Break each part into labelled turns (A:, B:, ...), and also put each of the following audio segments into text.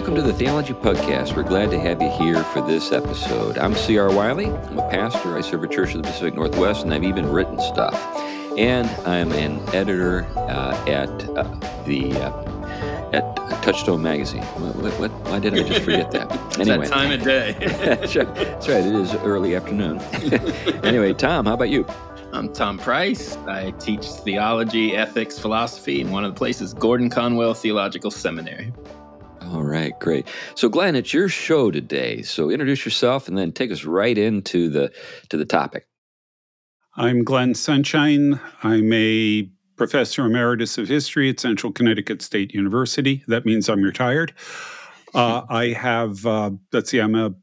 A: Welcome to the Theology Pugcast. We're glad to have you here for this episode. I'm C.R. Wiley. I'm a pastor. I serve a church in the Pacific Northwest, and I've even written stuff. And I'm an editor uh, at uh, the uh, at Touchstone Magazine. What, what, what, why did I just forget that?
B: anyway, that time of day.
A: that's, right. that's right. It is early afternoon. anyway, Tom, how about you?
B: I'm Tom Price. I teach theology, ethics, philosophy in one of the places, Gordon Conwell Theological Seminary.
A: All right, great. So Glenn, it's your show today. So introduce yourself and then take us right into the to the topic.
C: I'm Glenn Sunshine. I'm a professor emeritus of history at Central Connecticut State University. That means I'm retired. Uh, I have, uh, let's see, I'm a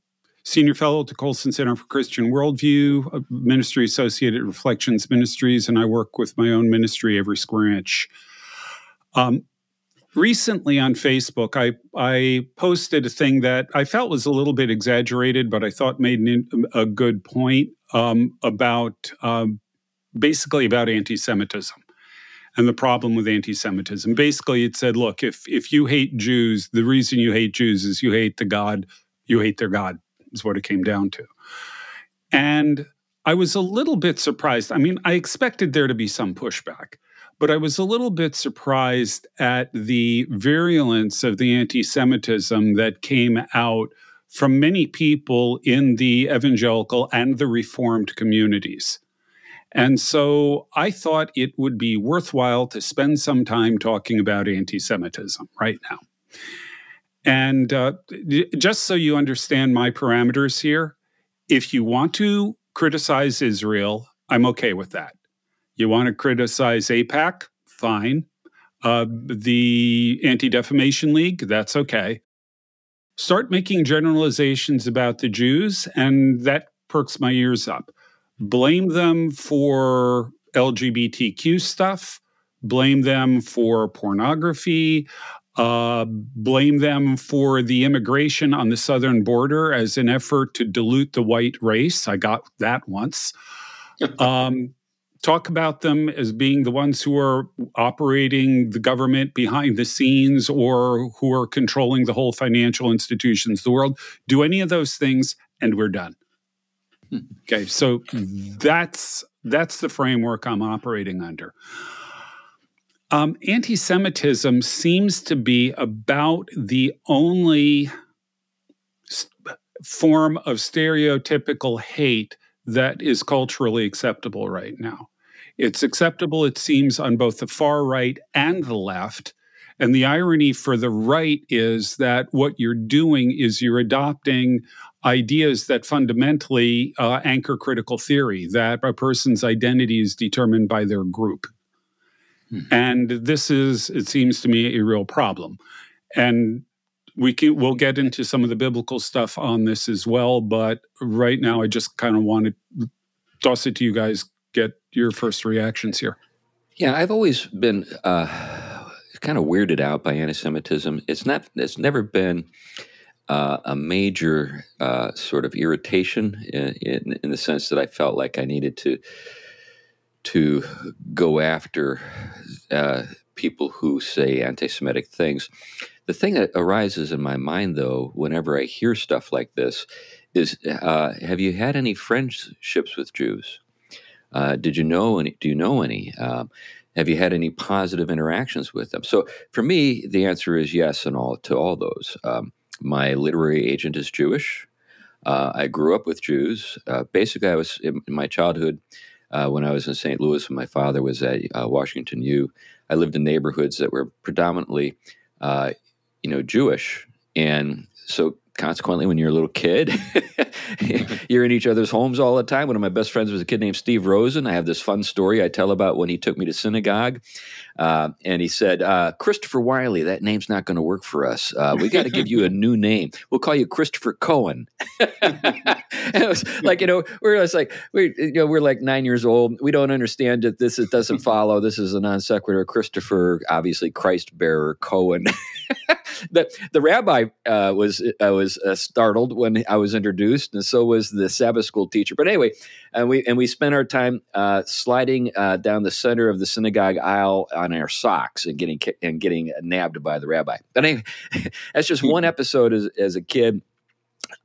C: senior fellow at the Colson Center for Christian Worldview, ministry associated Reflections Ministries, and I work with my own ministry, Every Square Inch. Um, recently on Facebook, I I posted a thing that I felt was a little bit exaggerated, but I thought made an, a good point um, about um, basically about anti-Semitism and the problem with anti-Semitism. Basically, it said, look, if if you hate Jews, the reason you hate Jews is you hate the God, you hate their God, is what it came down to. And I was a little bit surprised. I mean, I expected there to be some pushback. But I was a little bit surprised at the virulence of the anti Semitism that came out from many people in the evangelical and the Reformed communities. And so I thought it would be worthwhile to spend some time talking about anti Semitism right now. And uh, just so you understand my parameters here, if you want to criticize Israel, I'm okay with that. You want to criticize AIPAC? Fine. Uh, the Anti Defamation League? That's okay. Start making generalizations about the Jews, and that perks my ears up. Blame them for LGBTQ stuff, blame them for pornography, uh, blame them for the immigration on the southern border as an effort to dilute the white race. I got that once. um, talk about them as being the ones who are operating the government behind the scenes or who are controlling the whole financial institutions the world. Do any of those things, and we're done. Hmm. Okay, so that's that's the framework I'm operating under. Um, Anti Semitism seems to be about the only st- form of stereotypical hate that is culturally acceptable right now. It's acceptable, it seems, on both the far right and the left. And the irony for the right is that what you're doing is you're adopting ideas that fundamentally uh, anchor critical theory, that a person's identity is determined by their group. Hmm. And this is, it seems to me, a real problem. And we can we'll get into some of the biblical stuff on this as well but right now i just kind of want to toss it to you guys get your first reactions here.
A: Yeah i've always been uh, kind of weirded out by anti-semitism. It's not it's never been uh, a major uh, sort of irritation in, in, in the sense that i felt like i needed to to go after uh, people who say anti-semitic things the thing that arises in my mind, though, whenever I hear stuff like this, is uh, have you had any friendships with Jews? Uh, did you know any? Do you know any? Um, have you had any positive interactions with them? So for me, the answer is yes, and all to all those. Um, my literary agent is Jewish. Uh, I grew up with Jews. Uh, basically, I was in, my childhood uh, when I was in St. Louis, and my father was at uh, Washington U. I lived in neighborhoods that were predominantly uh, you know, Jewish. And so consequently, when you're a little kid, you're in each other's homes all the time. One of my best friends was a kid named Steve Rosen. I have this fun story I tell about when he took me to synagogue. Uh, and he said, uh, Christopher Wiley, that name's not going to work for us. Uh, we got to give you a new name. We'll call you Christopher Cohen. it was like, you know, we're just like, we, you know, we're like nine years old. We don't understand that this it doesn't follow. This is a non sequitur. Christopher, obviously Christ bearer Cohen. the the rabbi uh, was uh, was uh, startled when I was introduced, and so was the Sabbath school teacher. But anyway, and we and we spent our time uh, sliding uh, down the center of the synagogue aisle on our socks and getting and getting nabbed by the rabbi. But anyway, that's just one episode as as a kid.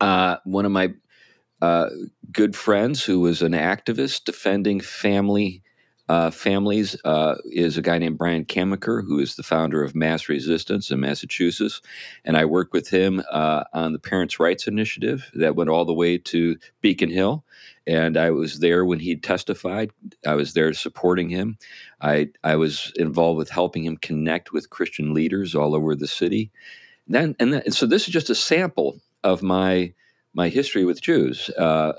A: Uh, one of my good friends who was an activist defending family uh, families uh, is a guy named Brian Camenker, who is the founder of Mass Resistance in Massachusetts. And I worked with him uh, on the Parents' Rights Initiative that went all the way to Beacon Hill. And I was there when he testified. I was there supporting him. I, I was involved with helping him connect with Christian leaders all over the city. And, then, and, then, and so this is just a sample of my my history with Jews. Uh,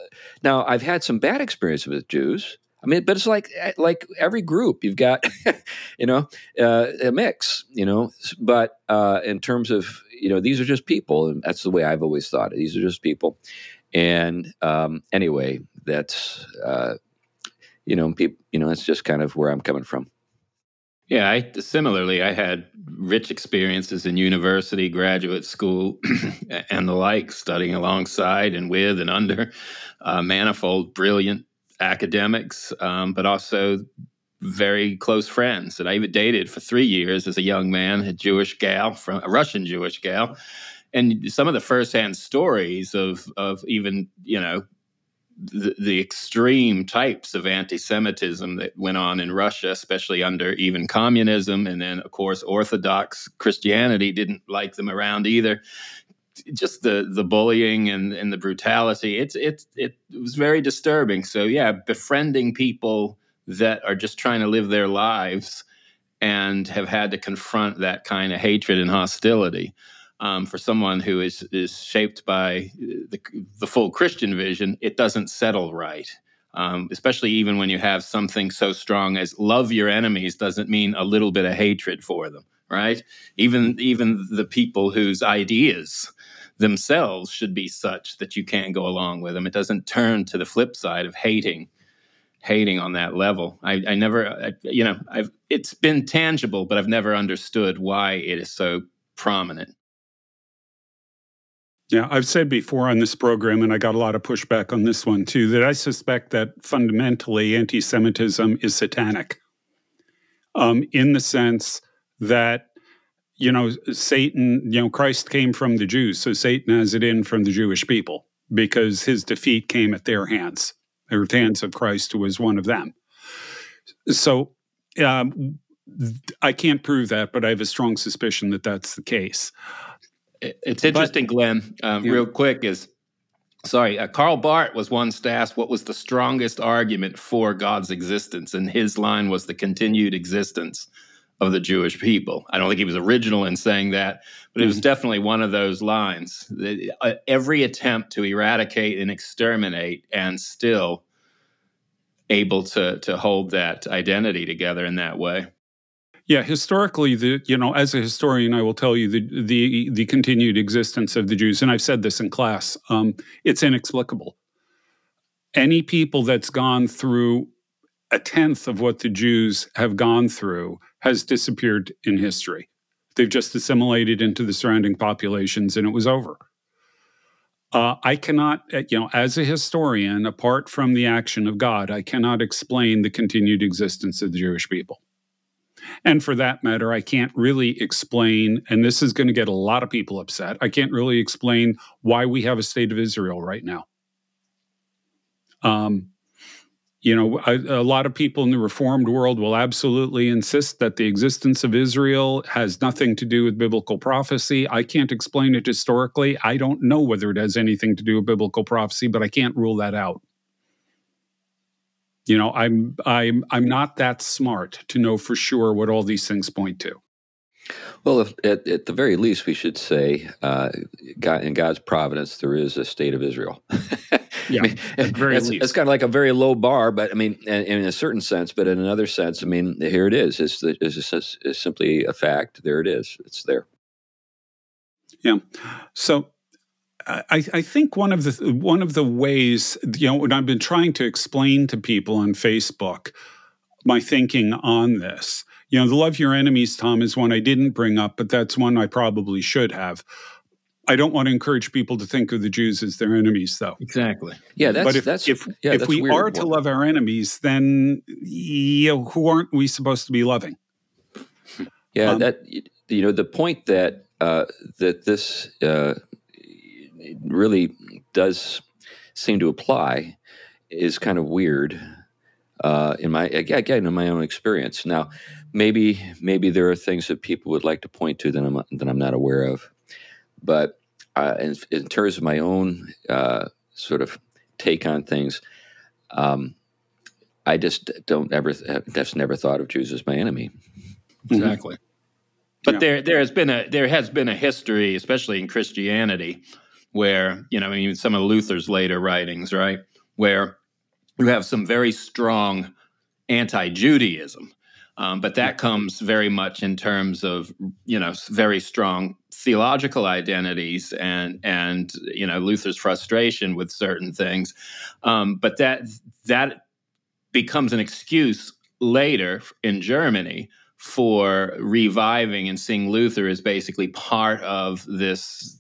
A: now, I've had some bad experiences with Jews. I mean, but it's like eh, like every group you've got, you know, uh, a mix, you know. But uh, in terms of you know, these are just people, and that's the way I've always thought. It. These are just people, and um, anyway, that's uh, you know, people, you know, that's just kind of where I'm coming from.
B: Yeah, I similarly I had rich experiences in university, graduate school, and the like, studying alongside and with and under uh, manifold brilliant academics, um, but also very close friends. that I even dated for three years as a young man, a Jewish gal from a Russian Jewish gal. And some of the firsthand stories of of even you know the, the, extreme types of anti-Semitism that went on in Russia, especially under even communism, and then of course Orthodox Christianity didn't like them around either just the the bullying and, and the brutality it's it's it was very disturbing so yeah befriending people that are just trying to live their lives and have had to confront that kind of hatred and hostility um, for someone who is is shaped by the, the full Christian vision, it doesn't settle right. Um, especially even when you have something so strong as love your enemies doesn't mean a little bit of hatred for them, right? Even even the people whose ideas themselves should be such that you can't go along with them. It doesn't turn to the flip side of hating, hating on that level. I, I never, I, you know, I've it's been tangible, but I've never understood why it is so prominent.
C: Yeah, I've said before on this program, and I got a lot of pushback on this one too, that I suspect that fundamentally anti Semitism is satanic um, in the sense that you know, Satan, you know, Christ came from the Jews, so Satan has it in from the Jewish people because his defeat came at their hands, or the hands of Christ, who was one of them. So um, I can't prove that, but I have a strong suspicion that that's the case.
B: It's interesting, but, Glenn. Um, yeah. Real quick is sorry, uh, Karl Barth was once asked what was the strongest argument for God's existence, and his line was the continued existence of the Jewish people. I don't think he was original in saying that, but it was mm-hmm. definitely one of those lines. Uh, every attempt to eradicate and exterminate, and still able to to hold that identity together in that way.
C: Yeah, historically, the you know, as a historian, I will tell you the the the continued existence of the Jews, and I've said this in class. Um, it's inexplicable. Any people that's gone through a tenth of what the Jews have gone through has disappeared in history. They've just assimilated into the surrounding populations and it was over. Uh, I cannot, uh, you know, as a historian, apart from the action of God, I cannot explain the continued existence of the Jewish people. And for that matter, I can't really explain, and this is going to get a lot of people upset, I can't really explain why we have a state of Israel right now. Um, you know, a, a, lot of people in the Reformed world will absolutely insist that the existence of Israel has nothing to do with biblical prophecy. I can't explain it historically. I don't know whether it has anything to do with biblical prophecy, but I can't rule that out. You know, I'm I'm I'm not that smart to know for sure what all these things point to.
A: Well, if, at, at, the very least, we should say, uh, God, in God's providence, there is a state of Israel.
C: yeah, I mean,
A: it's, it's, kind of like a very low bar, but I mean, in, in, a certain sense, but in another sense, I mean, here it is. It's, it's, it's, it's simply a fact. There it is. It's there.
C: Yeah. So I, I, think one of the one of the ways you know when I've been trying to explain to people on Facebook my thinking on this You know, the love your enemies, Tom, is one I didn't bring up, but that's one I probably should have. I don't want to encourage people to think of the Jews as their enemies, though.
B: Exactly.
A: Yeah, that's
C: but if
A: that's
C: if,
A: yeah,
C: if
A: that's
C: we
A: weird.
C: are to love our enemies, then you know, who aren't we supposed to be loving?
A: Yeah,
C: Um,
A: that you know the point that uh, that this uh, really does seem to apply is kind of weird uh, in my again in my own experience. Now, maybe maybe there are things that people would like to point to that I'm that I'm not aware of, but uh, in, in terms of my own uh, sort of take on things. Um, I just don't ever, just never thought of Jews as my enemy.
B: Exactly. But
C: Yeah.
B: there there has been a there has been a history, especially in Christianity, where you know, I mean, some of Luther's later writings, right, where you have some very strong anti-Judaism, um, but that comes very much in terms of you know very strong theological identities and and you know Luther's frustration with certain things, um, but that that becomes an excuse later in Germany for reviving and seeing Luther as basically part of this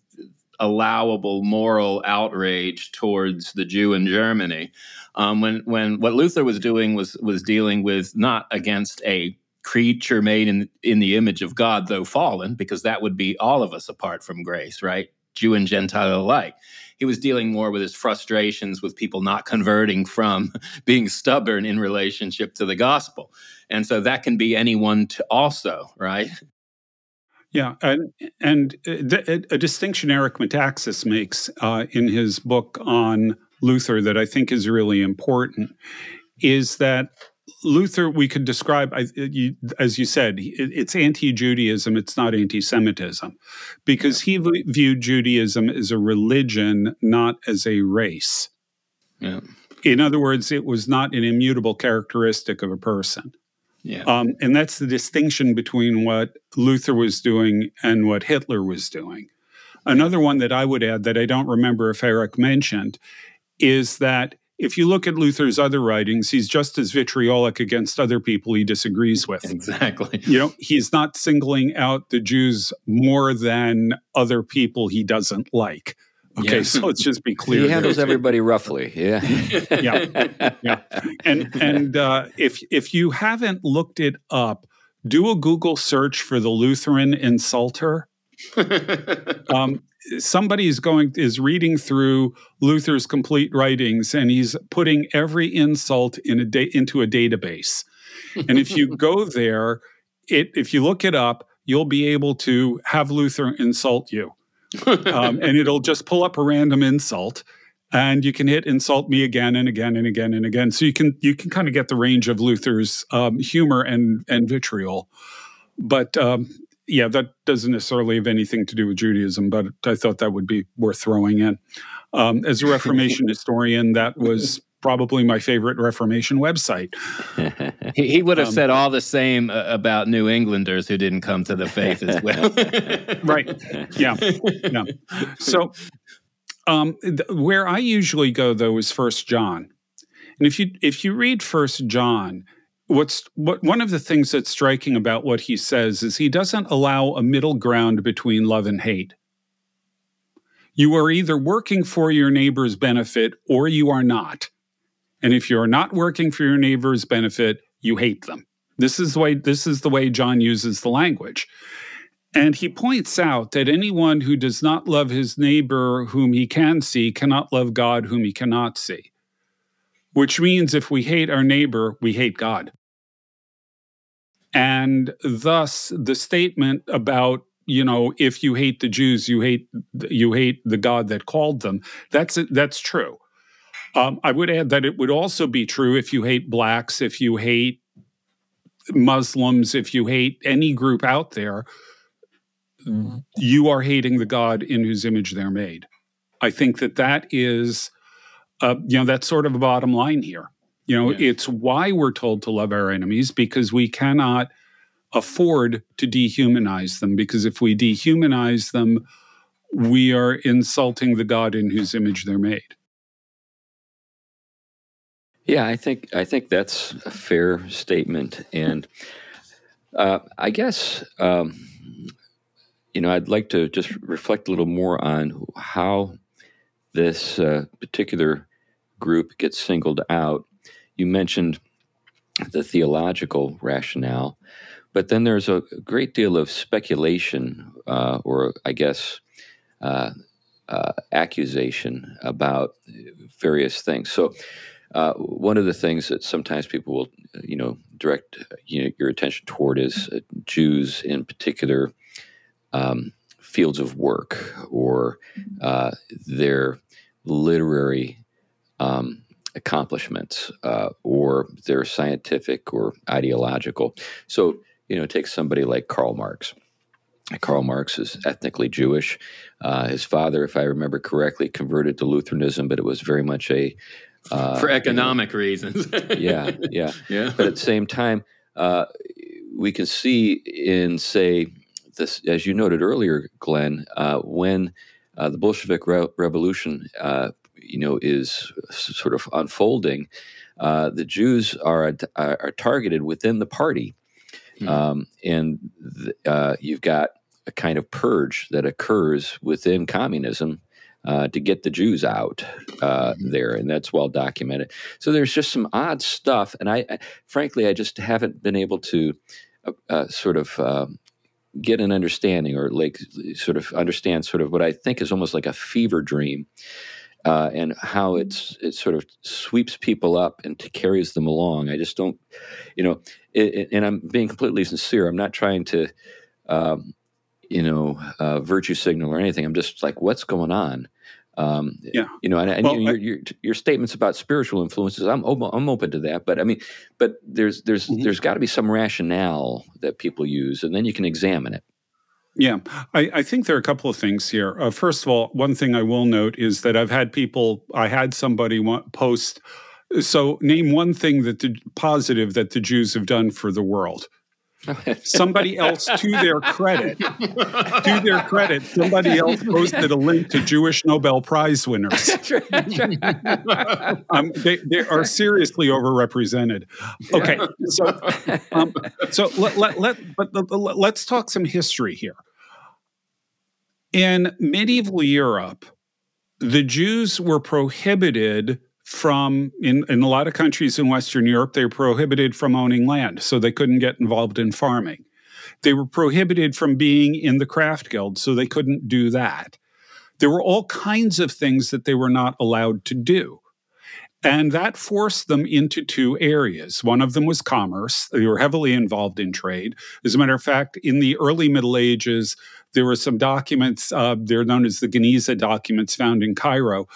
B: allowable moral outrage towards the Jew in Germany. Um, when when what Luther was doing was was dealing with not against a creature made in in the image of God, though fallen, because that would be all of us apart from grace, right? Jew and Gentile alike. He was dealing more with his frustrations with people not converting from being stubborn in relationship to the gospel. And so that can be anyone to also, right?
C: Yeah, and and uh, th- a distinction Eric Metaxas makes uh, in his book on Luther that I think is really important is that Luther we could describe as you said it's anti-Judaism, it's not anti-Semitism, because he viewed Judaism as a religion, not as a race.
B: Yeah.
C: In other words, it was not an immutable characteristic of a person.
B: Yeah.
C: Um, and that's the distinction between what Luther was doing and what Hitler was doing. Another one that I would add that I don't remember if Eric mentioned is that if you look at Luther's other writings, he's just as vitriolic against other people he disagrees with.
B: Exactly.
C: You know, he's not singling out the Jews more than other people he doesn't like. Okay,
B: Yeah.
C: so let's just be clear.
A: He handles
C: too.
A: everybody roughly. Yeah.
C: Yeah. Yeah. and and uh, if if you haven't looked it up, do a Google search for the Lutheran insulter. Um, somebody is going is reading through Luther's complete writings, and he's putting every insult in a da- into a database. And if you go there, it if you look it up, you'll be able to have Luther insult you, um, and it'll just pull up a random insult. And you can hit insult me again and again and again and again. So you can you can kind of get the range of Luther's um, humor and and vitriol. But um, yeah, that doesn't necessarily have anything to do with Judaism, but I thought that would be worth throwing in. Um, as a Reformation historian, that was probably my favorite Reformation website.
B: he, he would have
C: Um,
B: said all the same uh, about New Englanders who didn't come to the faith as well.
C: Right. Yeah. Yeah. So, um, th- where I usually go though is First John, and if you if you read First John, what's what one of the things that's striking about what he says is he doesn't allow a middle ground between love and hate. You are either working for your neighbor's benefit or you are not. And if you're not working for your neighbor's benefit, you hate them. This is the way this is the way John uses the language. And he points out that anyone who does not love his neighbor whom he can see cannot love God whom he cannot see. Which means if we hate our neighbor, we hate God. And thus the statement about you know if you hate the Jews you hate you hate the God that called them that's that's true. Um, I would add that it would also be true if you hate blacks, if you hate Muslims, if you hate any group out there, you are hating the God in whose image they're made. I think that that is, uh, you know, that's sort of a bottom line here. You know,
B: Yeah.
C: it's why we're told to love our enemies because we cannot afford to dehumanize them. Because if we dehumanize them, we are insulting the God in whose image they're made.
A: Yeah, I think I think that's a fair statement, and Uh, I guess um, you know I'd like to just reflect a little more on how this uh, particular group gets singled out. You mentioned the theological rationale, but then there's a great deal of speculation, uh, or I guess uh, uh, accusation about various things. So, uh, one of the things that sometimes people will, you know, direct you know, your attention toward is uh, Jews in particular um, fields of work or uh, their literary um, accomplishments uh, or their scientific or ideological. So, you know, take somebody like Karl Marx. Karl Marx is ethnically Jewish. Uh, his father, if I remember correctly, converted to Lutheranism, but it was very much a
B: uh, for economic you know, reasons.
A: yeah, yeah, yeah. But at the same time, uh, we can see in say this, as you noted earlier, Glenn, uh, when uh, the Bolshevik re- Revolution, uh, you know, is sort of unfolding, uh, the Jews are are targeted within the party, hmm. um, and th- uh, you've got a kind of purge that occurs within communism. Uh, to get the Jews out uh, hmm. there, and that's well documented. So there's just some odd stuff, and I, I frankly, I just haven't been able to uh, uh sort of um, get an understanding or like sort of understand sort of what I think is almost like a fever dream. Uh, and how mm-hmm. it's it sort of sweeps people up and carries them along. I just don't, you know, it, it, and I'm being completely sincere. I'm not trying to, um, you know, uh, virtue signal or anything. I'm just like, what's going on? Um, yeah. You know, and, and well, your, your, your, statements about spiritual influences, I'm open, I'm open to that. But I mean, but there's there's mm-hmm. there's got to be some rationale that people use, and then you can examine it.
C: Yeah, I, I think there are a couple of things here. Uh, first of all, one thing I will note is that I've had people, I had somebody want, post. So, name one thing that the positive that the Jews have done for the world somebody else to their credit. To their credit somebody else posted a link to jewish nobel prize winners. Um, they, they, are seriously overrepresented. Okay so um, so let, let, let, but let's talk some history here. In medieval europe the jews were prohibited from in, in a lot of countries in Western Europe, they were prohibited from owning land, so they couldn't get involved in farming. They were prohibited from being in the craft guild, so they couldn't do that. There were all kinds of things that they were not allowed to do. And that forced them into two areas. One of them was commerce. They were heavily involved in trade. As a matter of fact, in the early Middle Ages, there were some documents, uh, they're known as the Geniza documents found in Cairo,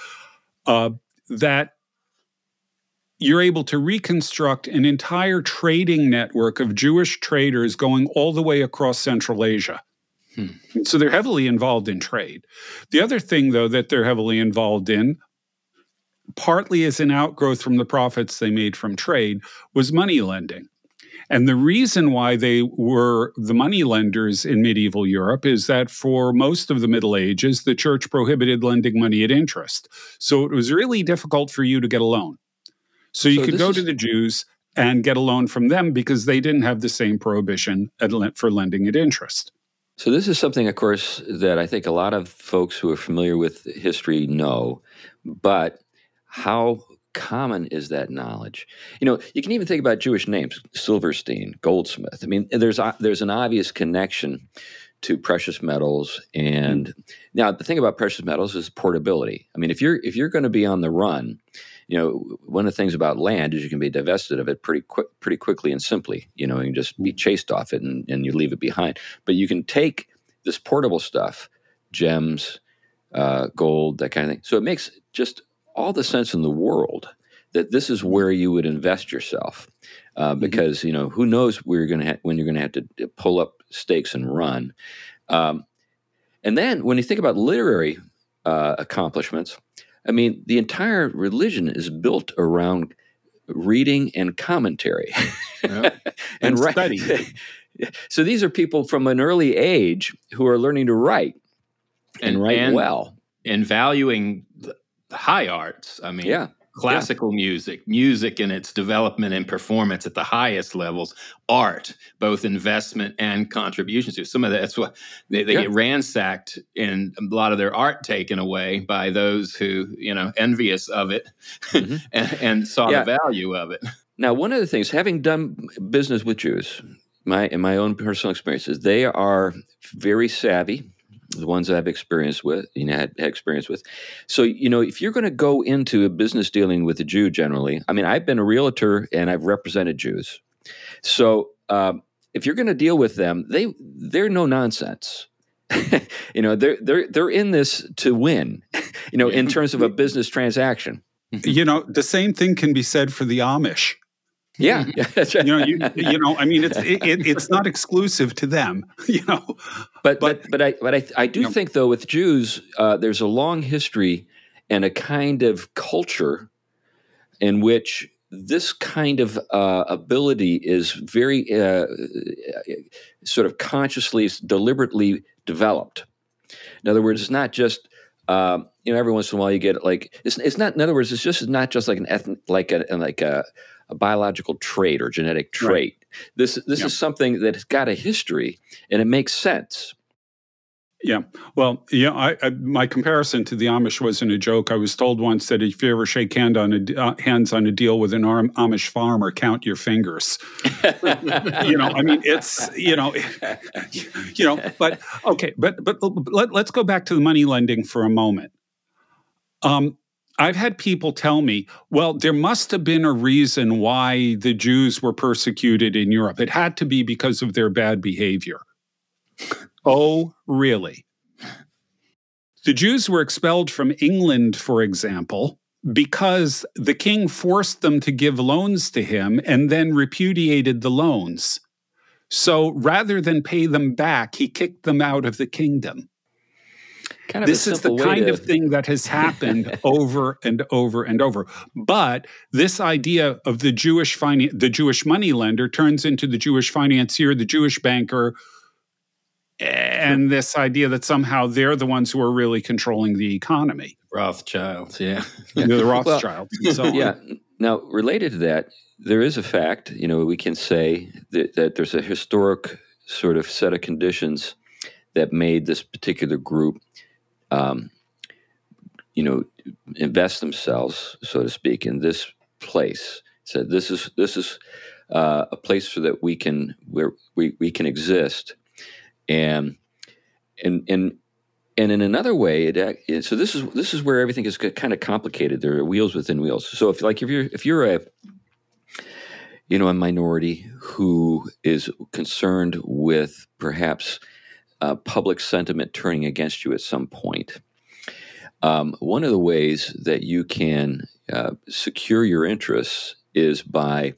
C: uh, that you're able to reconstruct an entire trading network of Jewish traders going all the way across Central Asia. Hmm. So they're heavily involved in trade. The other thing, though, that they're heavily involved in, partly as an outgrowth from the profits they made from trade, was money lending. And the reason why they were the money lenders in medieval Europe is that for most of the Middle Ages, the church prohibited lending money at interest. So it was really difficult for you to get a loan. So you so could go is... to the Jews and get a loan from them because they didn't have the same prohibition for lending at interest.
A: So this is something, of course, that I think a lot of folks who are familiar with history know, but how common is that knowledge? You know, you can even think about Jewish names: Silverstein, Goldsmith. I mean, there's uh, there's an obvious connection to precious metals, and hmm. now the thing about precious metals is portability. I mean, if you're if you're going to be on the run you know, one of the things about land is you can be divested of it pretty quick, pretty quickly and simply. You know, you can just be chased off it and, and you leave it behind. But you can take this portable stuff, gems, uh, gold, that kind of thing. So it makes just all the sense in the world that this is where you would invest yourself, uh, mm-hmm. because you know who knows where you're going to ha- when you're going to have to pull up stakes and run. Um, and then when you think about literary uh, accomplishments, I mean, the entire religion is built around reading and commentary
C: yeah. and, and study.
A: so these are people from an early age who are learning to write and, and write and, well
B: and valuing the high arts. I mean,
A: yeah.
B: Classical yeah. music, music in its development and performance at the highest levels, art, both investment and contributions to. Some of that's what they, they yeah. get ransacked and a lot of their art taken away by those who, you know, envious of it mm-hmm. and, and, saw yeah. the value of it.
A: Now, one of the things, having done business with Jews, my in my own personal experiences, they are very savvy the ones I've experienced with, you know, had, had experience with. So, you know, if you're going to go into a business dealing with a Jew, generally, I mean, I've been a realtor and I've represented Jews. So, um, if you're going to deal with them, they they're no nonsense. you know, they're they're they're in this to win. you know, in terms of a business transaction.
C: You know, the same thing can be said for the Amish.
A: Yeah,
C: you know, you, you know, I mean, it's it, it's not exclusive to them, you know.
A: But but but, but I but I, I do think know, though with Jews, uh, there's a long history and a kind of culture in which this kind of uh, ability is very uh, sort of consciously, deliberately developed. In other words, it's not just um, you know every once in a while you get like it's it's not. In other words, it's just not just like an ethnic like a like a a biological trait or genetic trait. Right. This this is something that has got a history and it makes sense.
C: Yeah. Well, yeah, I, I, my comparison to the Amish wasn't a joke. I was told once that if you ever shake hand on a, uh, hands on a deal with an Amish farmer, count your fingers. you know, I mean, it's, you know, you know, but okay, but, but let, us go back to the money lending for a moment. Um, I've had people tell me, well, there must have been a reason why the Jews were persecuted in Europe. It had to be because of their bad behavior. oh, really? The Jews were expelled from England, for example, because the king forced them to give loans to him and then repudiated the loans. So rather than pay them back, he kicked them out of the kingdom. Kind of this is the kind to... of thing that has happened over and over and over. But this idea of the Jewish finance, the Jewish money lender turns into the Jewish financier, the Jewish banker, and this idea that somehow they're the ones who are really controlling the economy.
B: Rothschilds, yeah,
C: the Rothschilds. well, so
A: yeah. Now, related to that, there is a fact. You know, we can say that, that there's a historic sort of set of conditions that made this particular group um, you know, invest themselves, so to speak, in this place. So this is this is uh, a place so that we can where we, we can exist, and and and and in another way, it, so this is this is where everything is kind of complicated. There are wheels within wheels. So if like if you're if you're a you know a minority who is concerned with perhaps uh, public sentiment turning against you at some point. Um, one of the ways that you can uh, secure your interests is by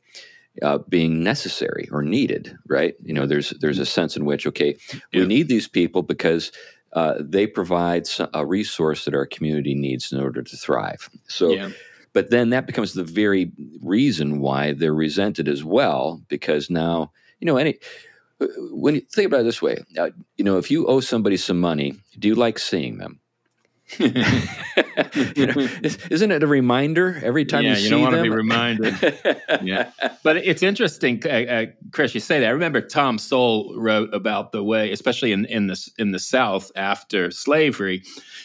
A: uh, being necessary or needed, right? You know, there's there's a sense in which okay, yeah. we need these people because uh, they provide a resource that our community needs in order to thrive. So. Yeah. But then that becomes the very reason why they're resented as well, because now, you know, any when you think about it this way, uh, you know, if you owe somebody some money, do you like seeing them? you know, isn't it a reminder every time
B: yeah,
A: you,
B: you
A: don't
B: want
A: to
B: be reminded. yeah, but it's interesting, uh, uh, Chris. You say that. I remember Tom Sowell wrote about the way, especially in in the in the South after slavery,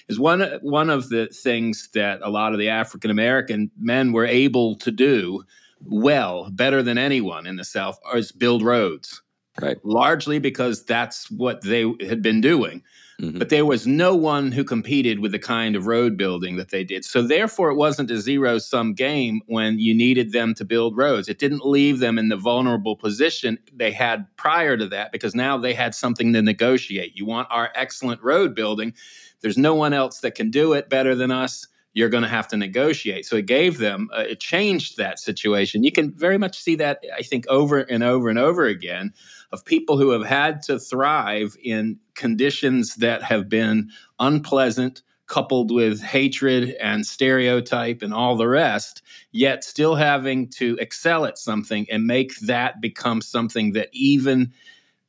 B: is one one of the things that a lot of the African American men were able to do well, better than anyone in the South, is build roads
A: right.
B: largely because that's what they had been doing. Mm-hmm. But there was no one who competed with the kind of road building that they did. So, therefore, it wasn't a zero sum game when you needed them to build roads. It didn't leave them in the vulnerable position they had prior to that because now they had something to negotiate. You want our excellent road building. There's no one else that can do it better than us you're going to have to negotiate. So it gave them, uh, it changed that situation. You can very much see that, I think, over and over and over again of people who have had to thrive in conditions that have been unpleasant, coupled with hatred and stereotype and all the rest, yet still having to excel at something and make that become something that even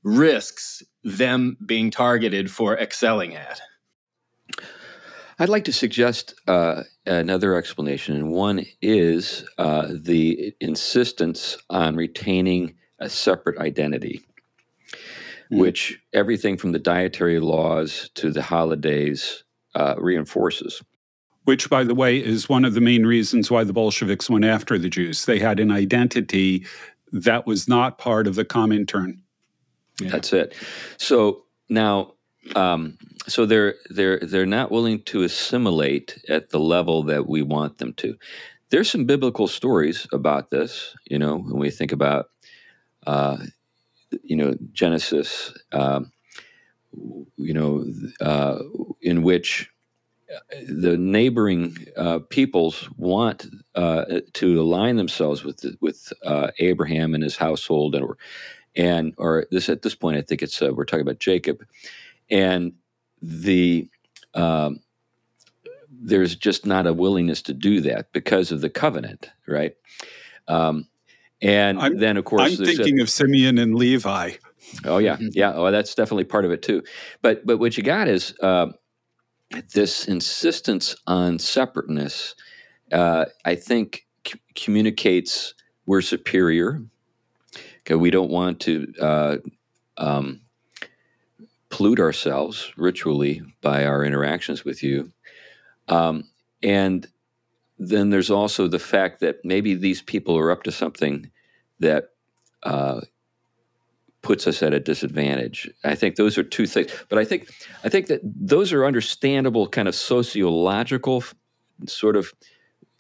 B: risks them being targeted for excelling at.
A: I'd like to suggest uh, another explanation, and one is uh, the insistence on retaining a separate identity, mm. which everything from the dietary laws to the holidays uh, reinforces.
C: Which, by the way, is one of the main reasons why the Bolsheviks went after the Jews. They had an identity that was not part of the Comintern.
A: Yeah. That's it. So now, um, so they're they're they're not willing to assimilate at the level that we want them to. There's some biblical stories about this. You know, when we think about, uh, you know, Genesis. Um, you know, uh, in which the neighboring uh, peoples want uh, to align themselves with with uh, Abraham and his household, and or, and or this at this point, I think it's uh, we're talking about Jacob, and the um, there's just not a willingness to do that because of the covenant, right? Um, and
C: I'm,
A: then, of course,
C: I'm thinking a, of Simeon and Levi.
A: Oh yeah, yeah. Oh, that's definitely part of it too. But but what you got is uh, this insistence on separateness, uh, I think, c- communicates we're superior. Okay, we don't want to uh, um, pollute ourselves ritually by our interactions with you. Um, and then there's also the fact that maybe these people are up to something that uh, puts us at a disadvantage. I think those are two things. But I think I think that those are understandable kind of sociological sort of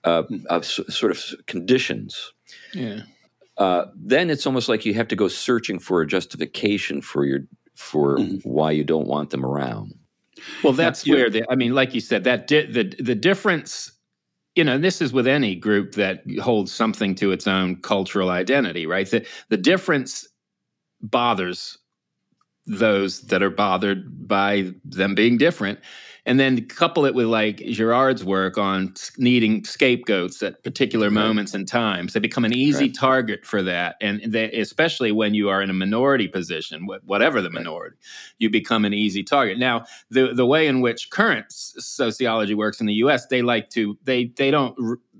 A: uh, uh, sort of conditions.
B: Yeah.
A: Uh, then it's almost like you have to go searching for a justification for your for mm-hmm. why you don't want them around.
B: Well, that's where the I mean, like you said, that di- the the difference. You know, this is with any group that holds something to its own cultural identity, right? The the difference bothers those that are bothered by them being different. And then couple it with like Girard's work on needing scapegoats at particular right. moments and times. They become an easy right. target for that. And they, especially when you are in a minority position, whatever the minority, you become an easy target. Now, the, the way in which current sociology works in the US, they like to, they, they don't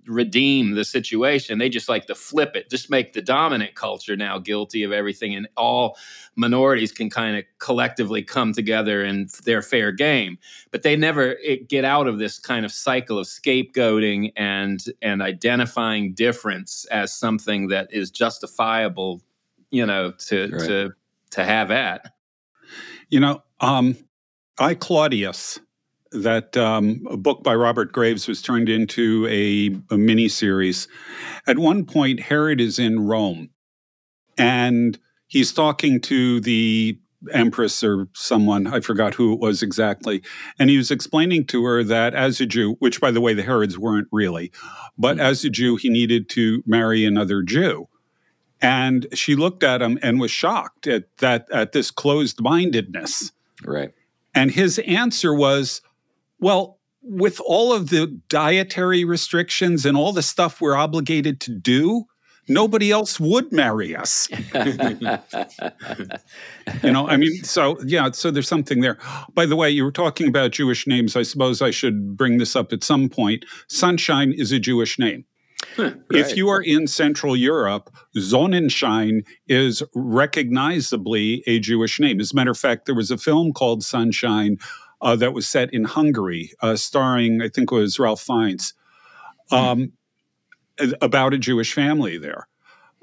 B: redeem the situation. They just like to flip it, just make the dominant culture now guilty of everything, and all minorities can kind of collectively come together and their fair game. But they never get out of this kind of cycle of scapegoating and and identifying difference as something that is justifiable, you know, to right. to to have at.
C: You know, um, I Claudius that um, a book by Robert Graves was turned into a, a mini series. At one point, Herod is in Rome and he's talking to the empress or someone, I forgot who it was exactly. And he was explaining to her that as a Jew, which by the way, the Herods weren't really, but mm-hmm. as a Jew, he needed to marry another Jew. And she looked at him and was shocked at that at this closed mindedness.
A: Right.
C: And his answer was, well, with all of the dietary restrictions and all the stuff we're obligated to do, nobody else would marry us. you know, I mean, so yeah, so there's something there. By the way, you were talking about Jewish names. I suppose I should bring this up at some point. Sunshine is a Jewish name. right. If you are in Central Europe, Sonnenschein is recognizably a Jewish name. As a matter of fact, there was a film called Sunshine uh, that was set in Hungary, uh, starring, I think it was Ralph Fiennes, hmm. um, about a Jewish family there.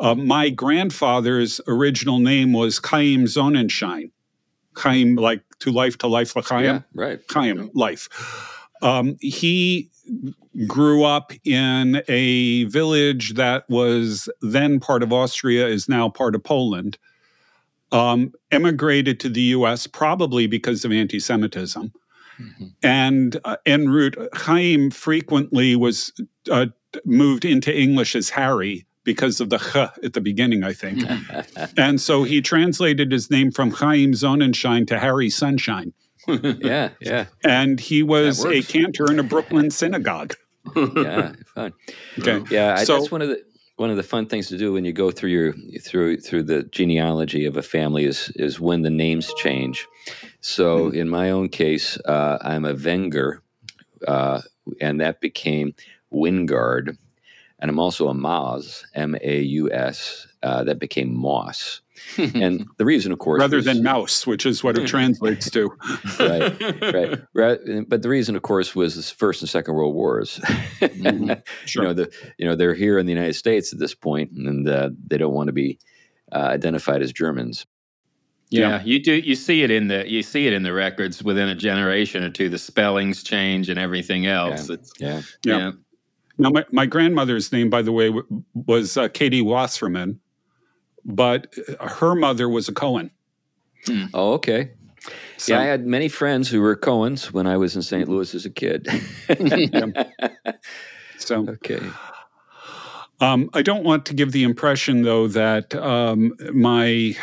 C: Uh, my grandfather's original name was Chaim Sonnenschein. Chaim, like to life, to life, Chaim.
A: Yeah, right.
C: Chaim, life. Um, he grew up in a village that was then part of Austria, is now part of Poland um, emigrated to the U.S. probably because of anti-Semitism, mm-hmm. and uh, en route, Chaim frequently was uh, moved into English as Harry because of the ch at the beginning, I think, and so he translated his name from Chaim Sonnenschein to Harry Sunshine.
A: yeah, yeah.
C: And he was a cantor in a Brooklyn synagogue.
A: yeah, fun. Okay. Yeah, I, so, that's one of the one of the fun things to do when you go through your through through the genealogy of a family is is when the names change. So mm-hmm. in my own case, uh, I'm a Wenger, uh, and that became Wingard. And I'm also a Maus, M A U S, uh, that became Moss. And the reason, of course,
C: rather
A: was,
C: than mouse, which is what it translates to.
A: right, right, right. But the reason, of course, was the First and Second World Wars. mm-hmm. sure. You know, the you know they're here in the United States at this point, and uh, they don't want to be uh, identified as Germans.
B: Yeah, yeah, you do. You see it in the you see it in the records within a generation or two. The spellings change and everything else.
A: Yeah, yeah.
C: yeah. yeah. Now, my, my grandmother's name, by the way, was uh, Katie Wasserman, but her mother was a Cohen.
A: Hmm. Oh, okay. So, yeah, I had many friends who were Cohens when I was in St. Louis as a kid.
C: so,
A: okay.
C: Um, I don't want to give the impression, though, that um, my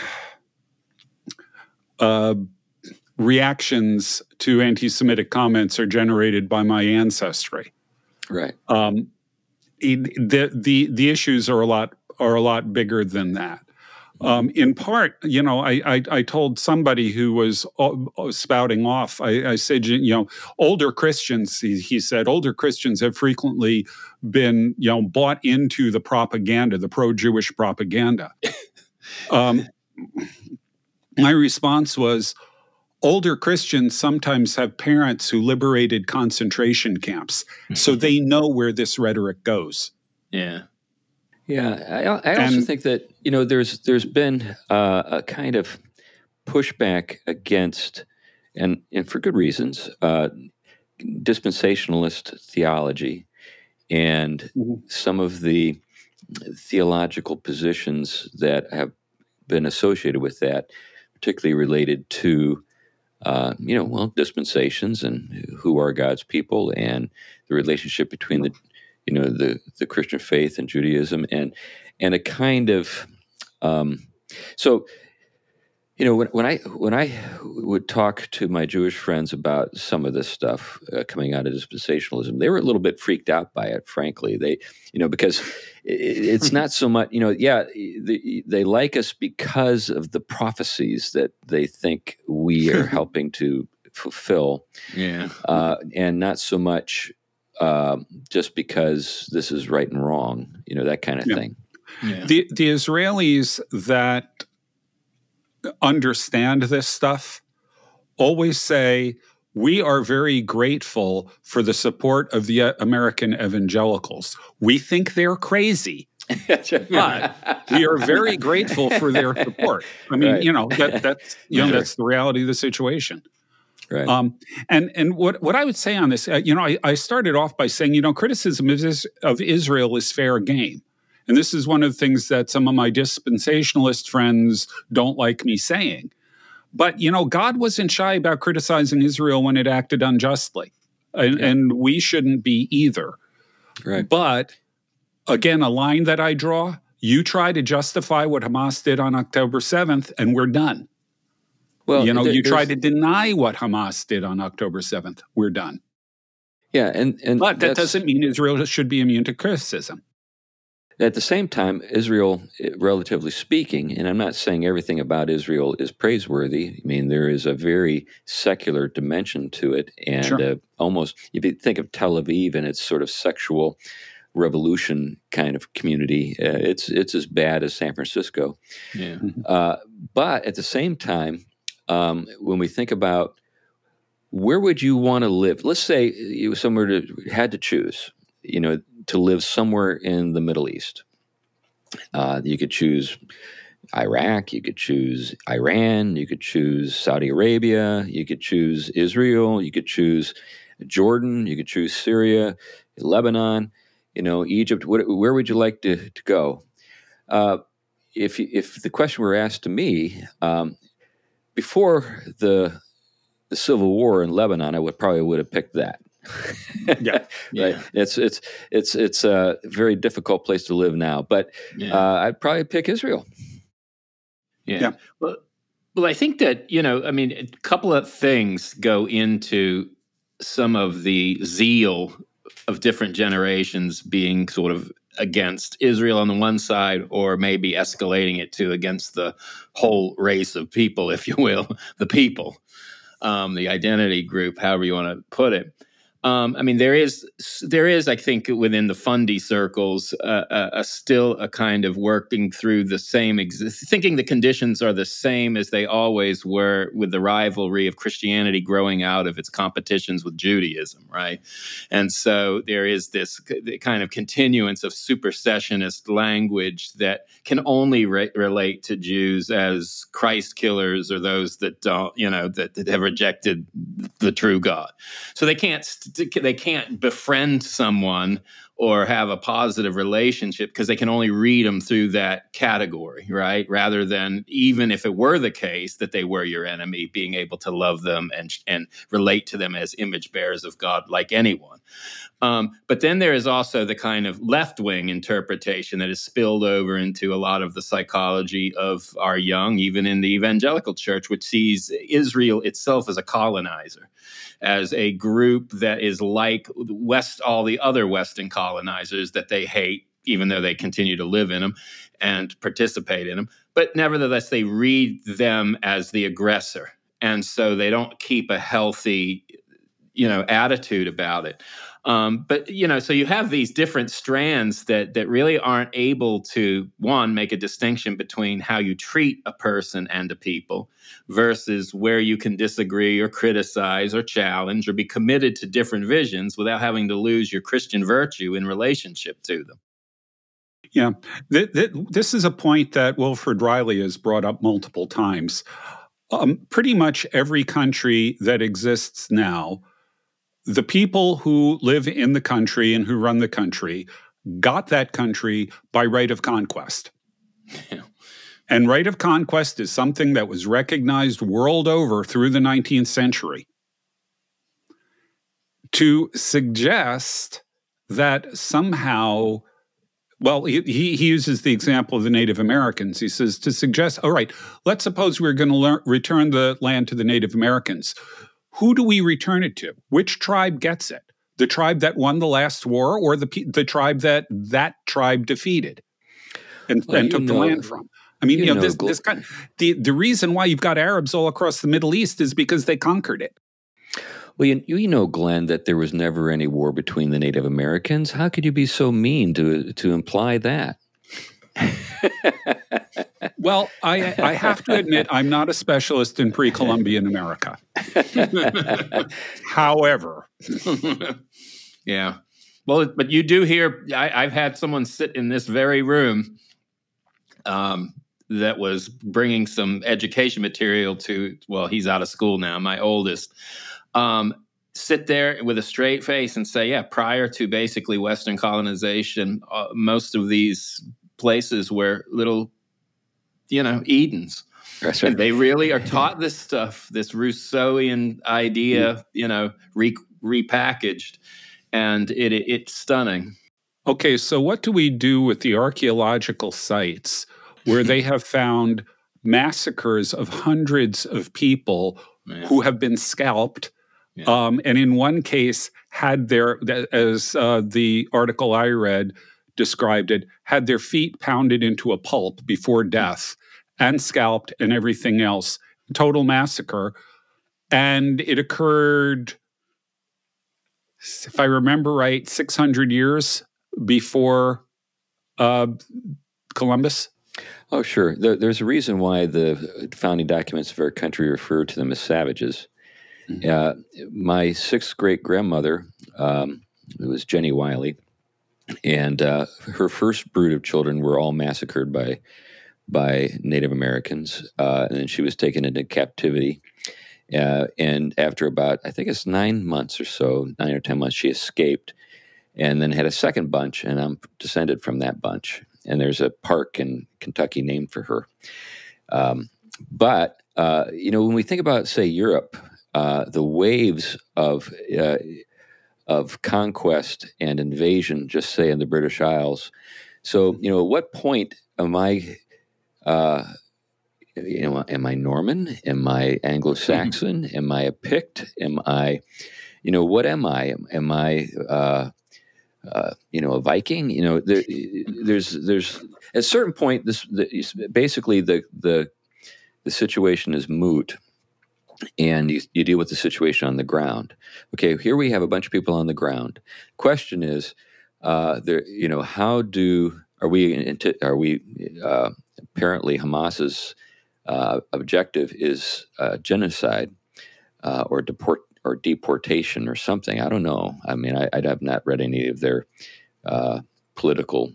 C: uh, reactions to anti Semitic comments are generated by my ancestry.
A: Right.
C: Um, the, the, the issues are a lot are a lot bigger than that. Um, in part, you know, I, I, I told somebody who was uh, spouting off. I, I, said, you know, older Christians. He, he, said older Christians have frequently been, you know, bought into the propaganda, the pro-Jewish propaganda. um, my response was, older Christians sometimes have parents who liberated concentration camps, so they know where this rhetoric goes.
B: Yeah.
A: Yeah, I, I also and, think that you know there's there's been uh, a kind of pushback against, and and for good reasons, uh, dispensationalist theology, and mm-hmm. some of the theological positions that have been associated with that, particularly related to uh, you know, well, dispensations and who are God's people and the relationship between the you know the the Christian faith and Judaism and and a kind of um, so you know when, when I when I would talk to my Jewish friends about some of this stuff uh, coming out of dispensationalism, they were a little bit freaked out by it. Frankly, they you know because it, it's not so much you know yeah they, they like us because of the prophecies that they think we are helping to fulfill.
B: Yeah,
A: uh, and not so much uh, just because this is right and wrong, you know, that kind of yeah. thing.
C: Yeah. The the Israelis that understand this stuff always say we are very grateful for the support of the uh, American evangelicals. We think they're crazy. but we are very grateful for their support. I mean, right. you know, that, that's you know, that's the reality of the situation.
A: Right.
C: Um, and and what what I would say on this, uh, you know, I, I started off by saying, you know, criticism of, of Israel is fair game. And this is one of the things that some of my dispensationalist friends don't like me saying. But, you know, God wasn't shy about criticizing Israel when it acted unjustly. And, yeah. and we shouldn't be either.
A: Right.
C: But again, a line that I draw you try to justify what Hamas did on October 7th, and we're done. Well, you know, there, you try to deny what Hamas did on October 7th. We're done.
A: Yeah, and, and
C: but that doesn't mean Israel should be immune to criticism.
A: At the same time, Israel, eh, relatively speaking, and I'm not saying everything about Israel is praiseworthy. I mean, there is a very secular dimension to it, and sure. uh, almost if you think of Tel Aviv and its sort of sexual revolution kind of community, uh, it's it's as bad as San Francisco.
B: Yeah. Mm-hmm. Uh,
A: but at the same time, um, when we think about where would you want to live? Let's say you somewhere to had to choose, you know, to live somewhere in the Middle East. Uh, you could choose Iraq, you could choose Iran, you could choose Saudi Arabia, you could choose Israel, you could choose Jordan, you could choose Syria, Lebanon, you know, Egypt. What, where would you like to, to go? Uh, if if the question were asked to me, um, before the the civil war in Lebanon, I would probably would have picked that.
C: yeah, right.
A: Yeah. It's it's it's it's a very difficult place to live now, but yeah. uh, I'd probably pick Israel.
B: Yeah. yeah. Well, well, I think that you know, I mean, a couple of things go into some of the zeal of different generations being sort of against Israel on the one side, or maybe escalating it to against the whole race of people, if you will, the people, um, the identity group, however you want to put it. Um, I mean, there is there is, I think, within the fundy circles, uh, a, a, still a kind of working through the same, ex- thinking the conditions are the same as they always were with the rivalry of Christianity growing out of its competitions with Judaism, right? And so there is this kind of continuance of supersessionist language that can only re- relate to Jews as Christ killers or those that don't, you know, that, that have rejected the true God. So they can't they can't befriend someone or have a positive relationship because they can only read them through that category, right? Rather than even if it were the case that they were your enemy, being able to love them and and relate to them as image bearers of God like anyone. Um, but then there is also the kind of left wing interpretation that is spilled over into a lot of the psychology of our young, even in the evangelical church, which sees Israel itself as a colonizer as a group that is like West, all the other Western colonizers that they hate, even though they continue to live in them and participate in them. But nevertheless, they read them as the aggressor. And so they don't keep a healthy, you know, attitude about it. Um, but you know, so you have these different strands that that really aren't able to one make a distinction between how you treat a person and a people versus where you can disagree or criticize or challenge or be committed to different visions without having to lose your Christian virtue in relationship to them.
C: Yeah, th- th- this is a point that Wilfred Reilly has brought up multiple times. Um, pretty much every country that exists now the people who live in the country and who run the country got that country by right of conquest. Yeah. And right of conquest is something that was recognized world over through the 19th century. To suggest that somehow, well, he, he uses the example of the Native Americans. He says to suggest, all right, let's suppose we're going to return the land to the Native Americans who do we return it to? Which tribe gets it? The tribe that won the last war, or the the tribe that that tribe defeated and, well, and took know, the land from? I mean, you, you know, know, this, this kind, the the reason why you've got Arabs all across the Middle East is because they conquered it.
A: Well, you, you know, Glenn, that there was never any war between the Native Americans. How could you be so mean to to imply that?
C: well, I, I have to admit, I'm not a specialist in pre Columbian America. However,
B: yeah. Well, but you do hear, I, have had someone sit in this very room um, that was bringing some education material to, well, he's out of school now, my oldest. Um, sit there with a straight face and say, yeah, prior to basically Western colonization, uh, most of these places where little, you know, Edens. Right. And they really are taught this stuff, this Rousseauian idea, mm. you know, re- repackaged, and it, it, it's stunning.
C: Okay, so what do we do with the archaeological sites where they have found massacres of hundreds of people yeah. who have been scalped? Yeah. Um, and in one case, had their, as uh, the article I read, described it, had their feet pounded into a pulp before death and scalped and everything else. Total massacre. And it occurred, if I remember right, 600 years before uh, Columbus.
A: Oh, sure. There, there's a reason why the founding documents of our country refer to them as savages. Mm-hmm. Uh, my sixth great grandmother, um, it was Jenny Wiley, and uh, her first brood of children were all massacred by by Native Americans, uh, and then she was taken into captivity. Uh, and after about, I think it's nine months or so, nine or ten months, she escaped, and then had a second bunch, and I'm descended from that bunch. And there's a park in Kentucky named for her. Um, but uh, you know, when we think about, say, Europe, uh, the waves of uh, of conquest and invasion, just say in the British Isles. So, you know, at what point am I, uh, you know, am I Norman? Am I Anglo-Saxon? Mm-hmm. Am I a Pict? Am I, you know, what am I? Am, am I, uh, uh, you know, a Viking? You know, there, there's, there's at a certain point, this the, basically the the the situation is moot and you, you deal with the situation on the ground. Okay, here we have a bunch of people on the ground. Question is, uh, there, you know, how do are we are we uh, apparently Hamas's uh, objective is uh, genocide uh, or deport or deportation or something. I don't know. I mean, I, I have not read any of their uh, political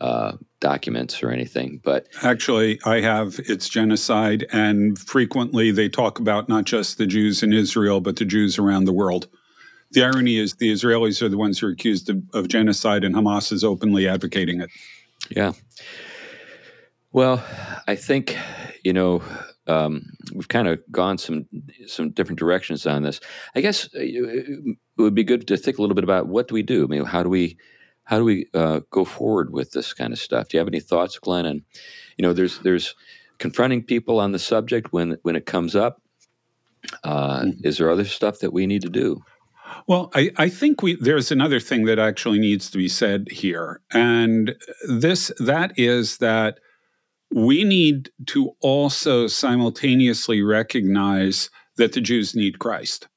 A: uh, documents or anything, but
C: actually, I have. It's genocide, and frequently they talk about not just the Jews in Israel, but the Jews around the world. The irony is the Israelis are the ones who are accused of, of genocide, and Hamas is openly advocating it.
A: Yeah. Well, I think you know um, we've kind of gone some some different directions on this. I guess uh, it would be good to think a little bit about what do we do. I mean, how do we how do we uh, go forward with this kind of stuff? Do you have any thoughts, Glenn? And you know, there's there's confronting people on the subject when when it comes up. Uh, mm-hmm. Is there other stuff that we need to do?
C: Well, I, I think we there's another thing that actually needs to be said here, and this that is that we need to also simultaneously recognize that the Jews need Christ.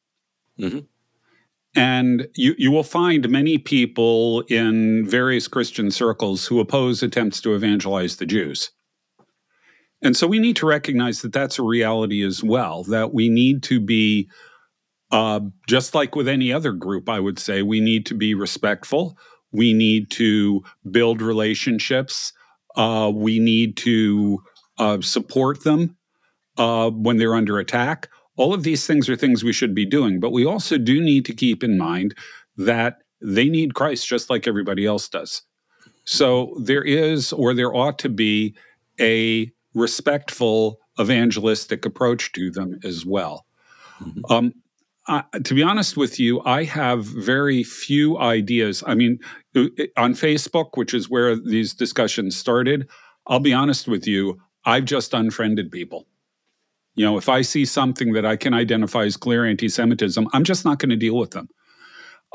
C: Mm-hmm. And you, you will find many people in various Christian circles who oppose attempts to evangelize the Jews. And so we need to recognize that that's a reality as well, that we need to be, uh, just like with any other group, I would say, we need to be respectful. We need to build relationships uh, we need to uh, support them uh, when they're under attack. All of these things are things we should be doing, but we also do need to keep in mind that they need Christ just like everybody else does. So there is, or there ought to be, a respectful evangelistic approach to them as well. Mm-hmm. Um, uh, to be honest with you, I have very few ideas. I mean, uh, on Facebook, which is where these discussions started, I'll be honest with you, I've just unfriended people. You know, if I see something that I can identify as clear anti-Semitism, I'm just not going to deal with them.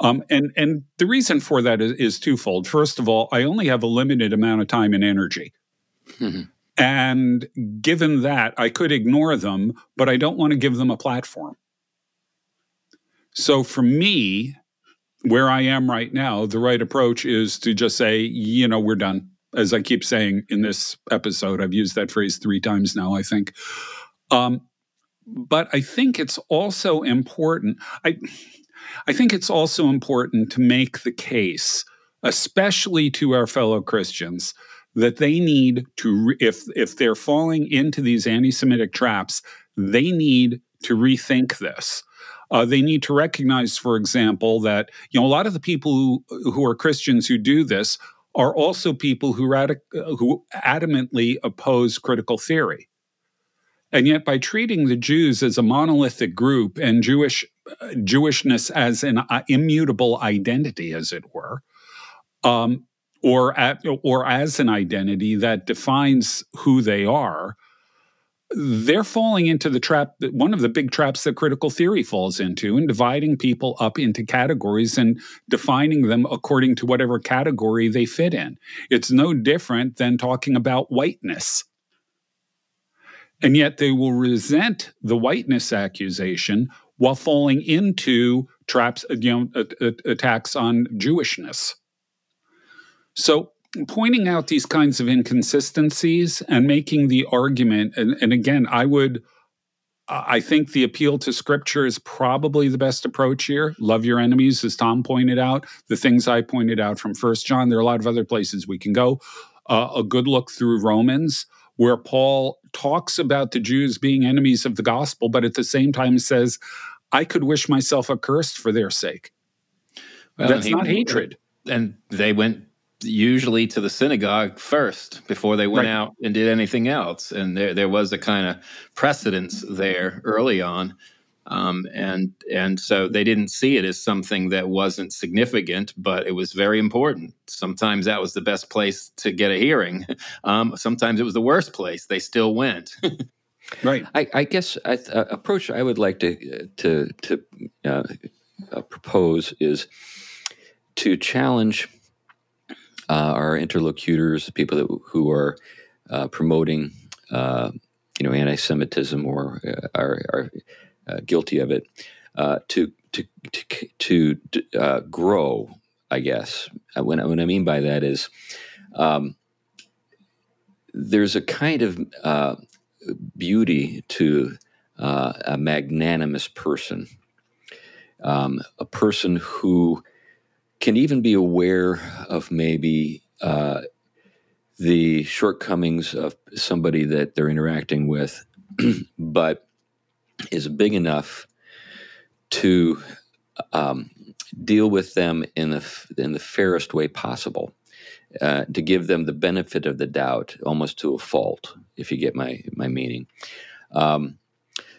C: Um, and and the reason for that is, is, twofold. First of all, I only have a limited amount of time and energy. Mm-hmm. And given that, I could ignore them, but I don't want to give them a platform. So for me, where I am right now, the right approach is to just say, you know, we're done. As I keep saying in this episode, I've used that phrase three times now, I think. Um, but I think it's also important. I, I think it's also important to make the case, especially to our fellow Christians, that they need to, if if they're falling into these anti-Semitic traps, they need to rethink this. Uh, they need to recognize, for example, that you know a lot of the people who who are Christians who do this are also people who radic- who adamantly oppose critical theory. And yet, by treating the Jews as a monolithic group and Jewish uh, Jewishness as an uh, immutable identity, as it were, um, or at, or as an identity that defines who they are, they're falling into the trap one of the big traps that critical theory falls into in dividing people up into categories and defining them according to whatever category they fit in. It's no different than talking about whiteness. And yet they will resent the whiteness accusation while falling into traps, you know, attacks on Jewishness. So pointing out these kinds of inconsistencies and making the argument and, and again i would i think the appeal to scripture is probably the best approach here. Love your enemies as tom pointed out. The things i pointed out from first john there are a lot of other places we can go. Uh, a good look through romans where paul talks about the jews being enemies of the gospel but at the same time says i could wish myself accursed for their sake well, that's he, not hatred
B: and they went usually to the synagogue first before they went right. out and did anything else. And there, there was a kind of precedence there early on. Um, and and so they didn't see it as something that wasn't significant, but it was very important. Sometimes that was the best place to get a hearing. Um, sometimes it was the worst place. They still went.
A: right. I, I guess I, uh, approach I would like to to to uh, uh, propose is to challenge uh, our interlocutors, people that, who are uh, promoting, uh, you know, anti-Semitism or uh, are, are uh, guilty of it, uh, to to to, to uh, grow. I guess when what I mean by that is. Um, there's a kind of uh, beauty to uh, a magnanimous person, um, a person who can even be aware of maybe uh, the shortcomings of somebody that they're interacting with, but is big enough to um, deal with them in the in the fairest way possible uh, to give them the benefit of the doubt, almost to a fault, if you get my my meaning. Um,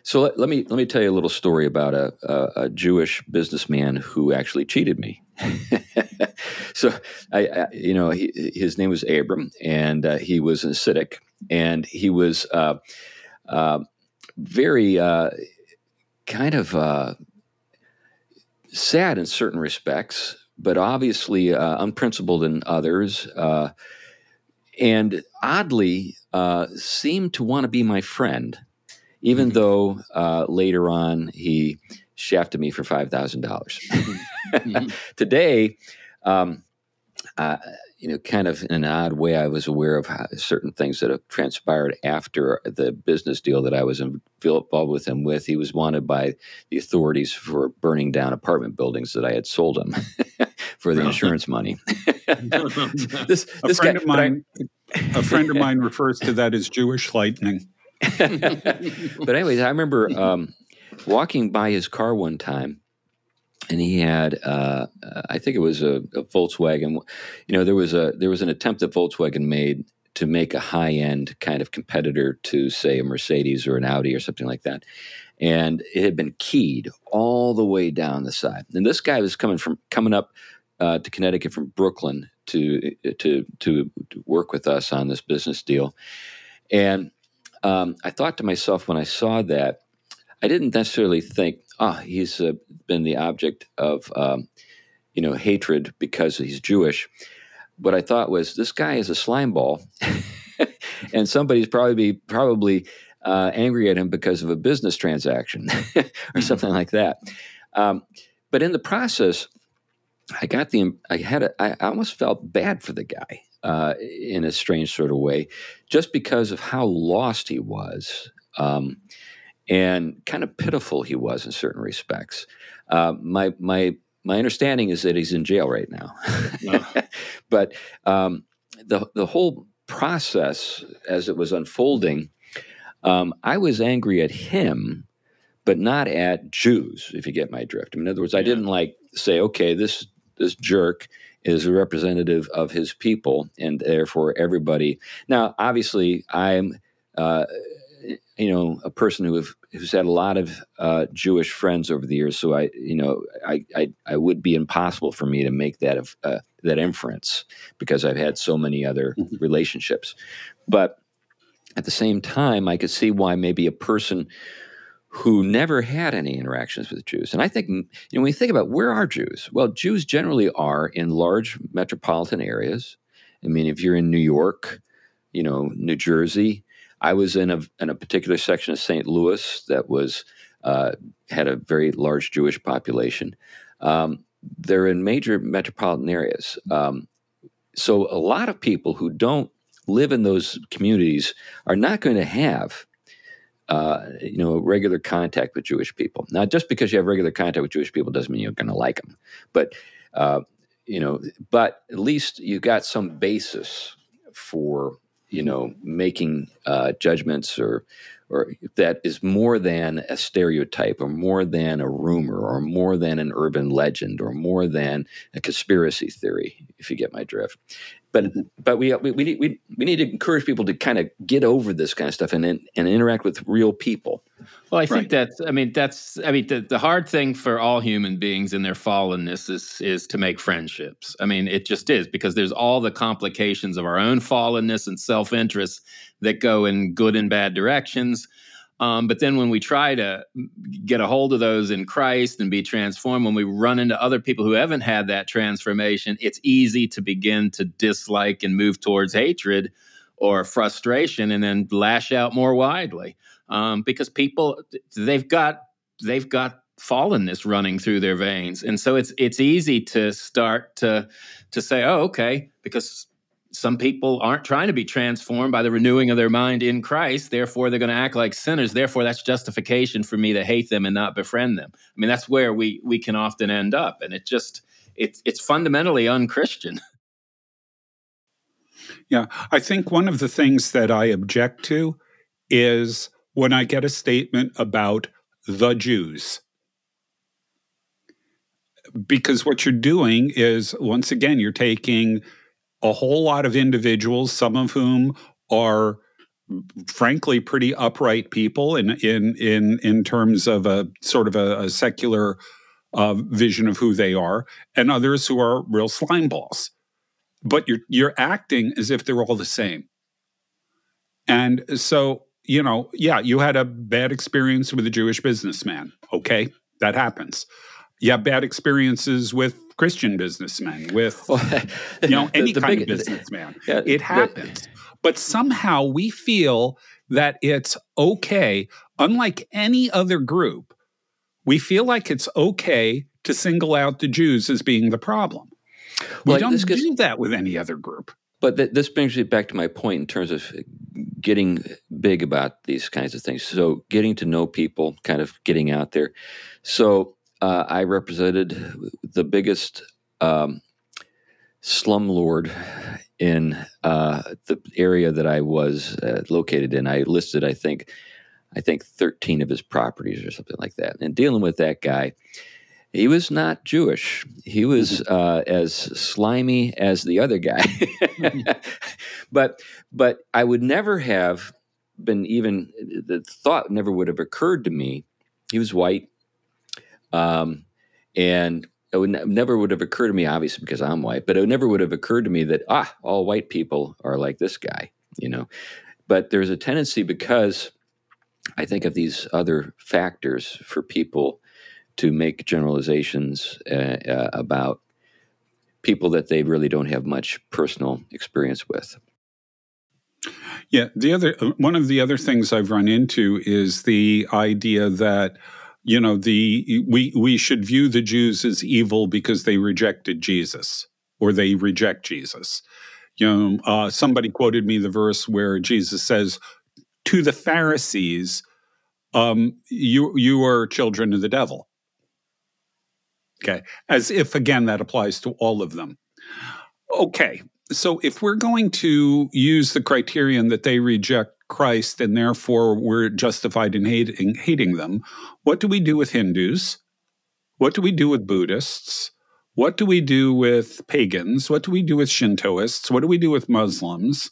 A: so let, let, me let me tell you a little story about a, a, a Jewish businessman who actually cheated me. so I, I, you know, he, his name was Abram, and uh, he was a Hasidic, and he was uh, uh, very uh, kind of uh, sad in certain respects but obviously uh, unprincipled in others, uh, and oddly uh, seemed to want to be my friend, even mm-hmm. though uh, later on he shafted me for five thousand dollars. Mm-hmm. Today. Um, uh, you know, kind of in an odd way, I was aware of how, certain things that have transpired after the business deal that I was involved with him with. He was wanted by the authorities for burning down apartment buildings that I had sold him for the insurance money.
C: this, a this friend guy, of mine, I, a friend of mine refers to that as Jewish lightning.
A: but anyways, I remember um, walking by his car one time and he had uh, I think it was a, a, Volkswagen. You know, there was a there was an attempt that Volkswagen made to make a high end kind of competitor to say a Mercedes or an Audi or something like that. And it had been keyed all the way down the side. And this guy was coming from coming up uh, to Connecticut from Brooklyn to, to to to work with us on this business deal. And um, I thought to myself when I saw that, I didn't necessarily think, oh, he's uh, been the object of, um, you know, hatred because he's Jewish. What I thought was, this guy is a slime ball, and somebody's probably probably uh, angry at him because of a business transaction or something like that. Um, but in the process, I got the I had a, I almost felt bad for the guy uh, in a strange sort of way, just because of how lost he was. Um, and kind of pitiful he was in certain respects. Uh, my my my understanding is that he's in jail right now, but um, the the whole process as it was unfolding, um, I was angry at him, but not at Jews. If you get my drift, in other words, I didn't like say, okay, this this jerk is a representative of his people, and therefore everybody. Now, obviously, I'm. Uh, you know, a person who have, who's had a lot of uh, Jewish friends over the years. So I, you know, I, I, I would be impossible for me to make that uh, that inference because I've had so many other mm-hmm. relationships. But at the same time, I could see why maybe a person who never had any interactions with Jews, and I think, you know, when you think about where are Jews? Well, Jews generally are in large metropolitan areas. I mean, if you're in New York, you know, New Jersey, I was in a in a particular section of St. Louis that was uh, had a very large Jewish population. Um, they're in major metropolitan areas, um, so a lot of people who don't live in those communities are not going to have. Uh, you know, regular contact with Jewish people. Now, just because you have regular contact with Jewish people doesn't mean you're going to like them. But uh, you know, but at least you got some basis for you know, making uh, judgments or or that is more than a stereotype or more than a rumor or more than an urban legend or more than a conspiracy theory if you get my drift but but we, we, we need we, we need to encourage people to kind of get over this kind of stuff and and interact with real people
B: well, I think right. that's. I mean, that's. I mean, the, the hard thing for all human beings in their fallenness is is to make friendships. I mean, it just is because there's all the complications of our own fallenness and self interest that go in good and bad directions. Um, but then when we try to get a hold of those in Christ and be transformed, when we run into other people who haven't had that transformation, it's easy to begin to dislike and move towards hatred or frustration and then lash out more widely. Um, because people they've got they've got fallenness running through their veins, and so it's it's easy to start to to say, oh, okay, because some people aren't trying to be transformed by the renewing of their mind in Christ. Therefore, they're going to act like sinners. Therefore, that's justification for me to hate them and not befriend them. I mean, that's where we we can often end up, and it just it's it's fundamentally unchristian.
C: Yeah, I think one of the things that I object to is when I get a statement about the Jews. Because what you're doing is, once again, you're taking a whole lot of individuals, some of whom are frankly pretty upright people in in in in terms of a sort of a, a secular uh, vision of who they are, and others who are real slime balls. But you're you're acting as if they're all the same. And so, you know, yeah, you had a bad experience with a Jewish businessman. Okay, that happens. You have bad experiences with Christian businessmen, with you know any the, the kind big, of businessman. Yeah, it happens. The, but somehow we feel that it's okay, unlike any other group, we feel like it's okay to single out the Jews as being the problem. We well, don't gets, do that with any other group.
A: But th- this brings me back to my point in terms of getting big about these kinds of things. So getting to know people, kind of getting out there. So uh, I represented the biggest um, slumlord in uh, the area that I was uh, located in. I listed, I think, I think 13 of his properties or something like that. And dealing with that guy, he was not Jewish. He was mm-hmm. uh, as slimy as the other guy. Mm-hmm. but but I would never have been even the thought never would have occurred to me. He was white. Um, and it would ne- never would have occurred to me, obviously because I'm white, but it never would have occurred to me that ah, all white people are like this guy, you know. But there's a tendency because I think of these other factors for people to make generalizations uh, uh, about people that they really don't have much personal experience with.
C: Yeah, the other uh, one of the other things I've run into is the idea that you know the we we should view the Jews as evil because they rejected Jesus or they reject Jesus. You know, uh, somebody quoted me the verse where Jesus says to the Pharisees, um, "You you are children of the devil." Okay, as if again that applies to all of them. Okay, so if we're going to use the criterion that they reject Christ and therefore we're justified in hating, hating them, what do we do with Hindus? What do we do with Buddhists? What do we do with pagans? What do we do with Shintoists? What do we do with Muslims?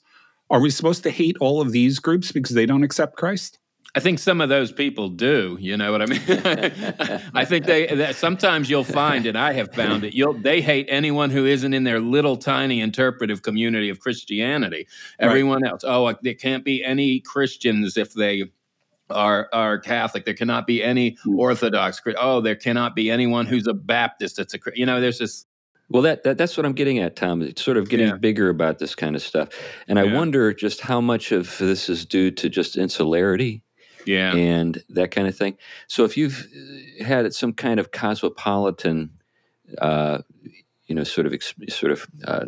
C: Are we supposed to hate all of these groups because they don't accept Christ?
B: I think some of those people do. You know what I mean? I think they sometimes you'll find, and I have found it. You'll they hate anyone who isn't in their little tiny interpretive community of Christianity. Everyone right. else, oh, there can't be any Christians if they are are Catholic. There cannot be any hmm. Orthodox. Oh, there cannot be anyone who's a Baptist. That's a you know. There's this
A: well, that, that that's what I'm getting at, Tom. It's sort of getting yeah. bigger about this kind of stuff, and yeah. I wonder just how much of this is due to just insularity
B: yeah,
A: and that kind of thing. So if you've uh, had some kind of cosmopolitan, uh, you know, sort of sort of uh,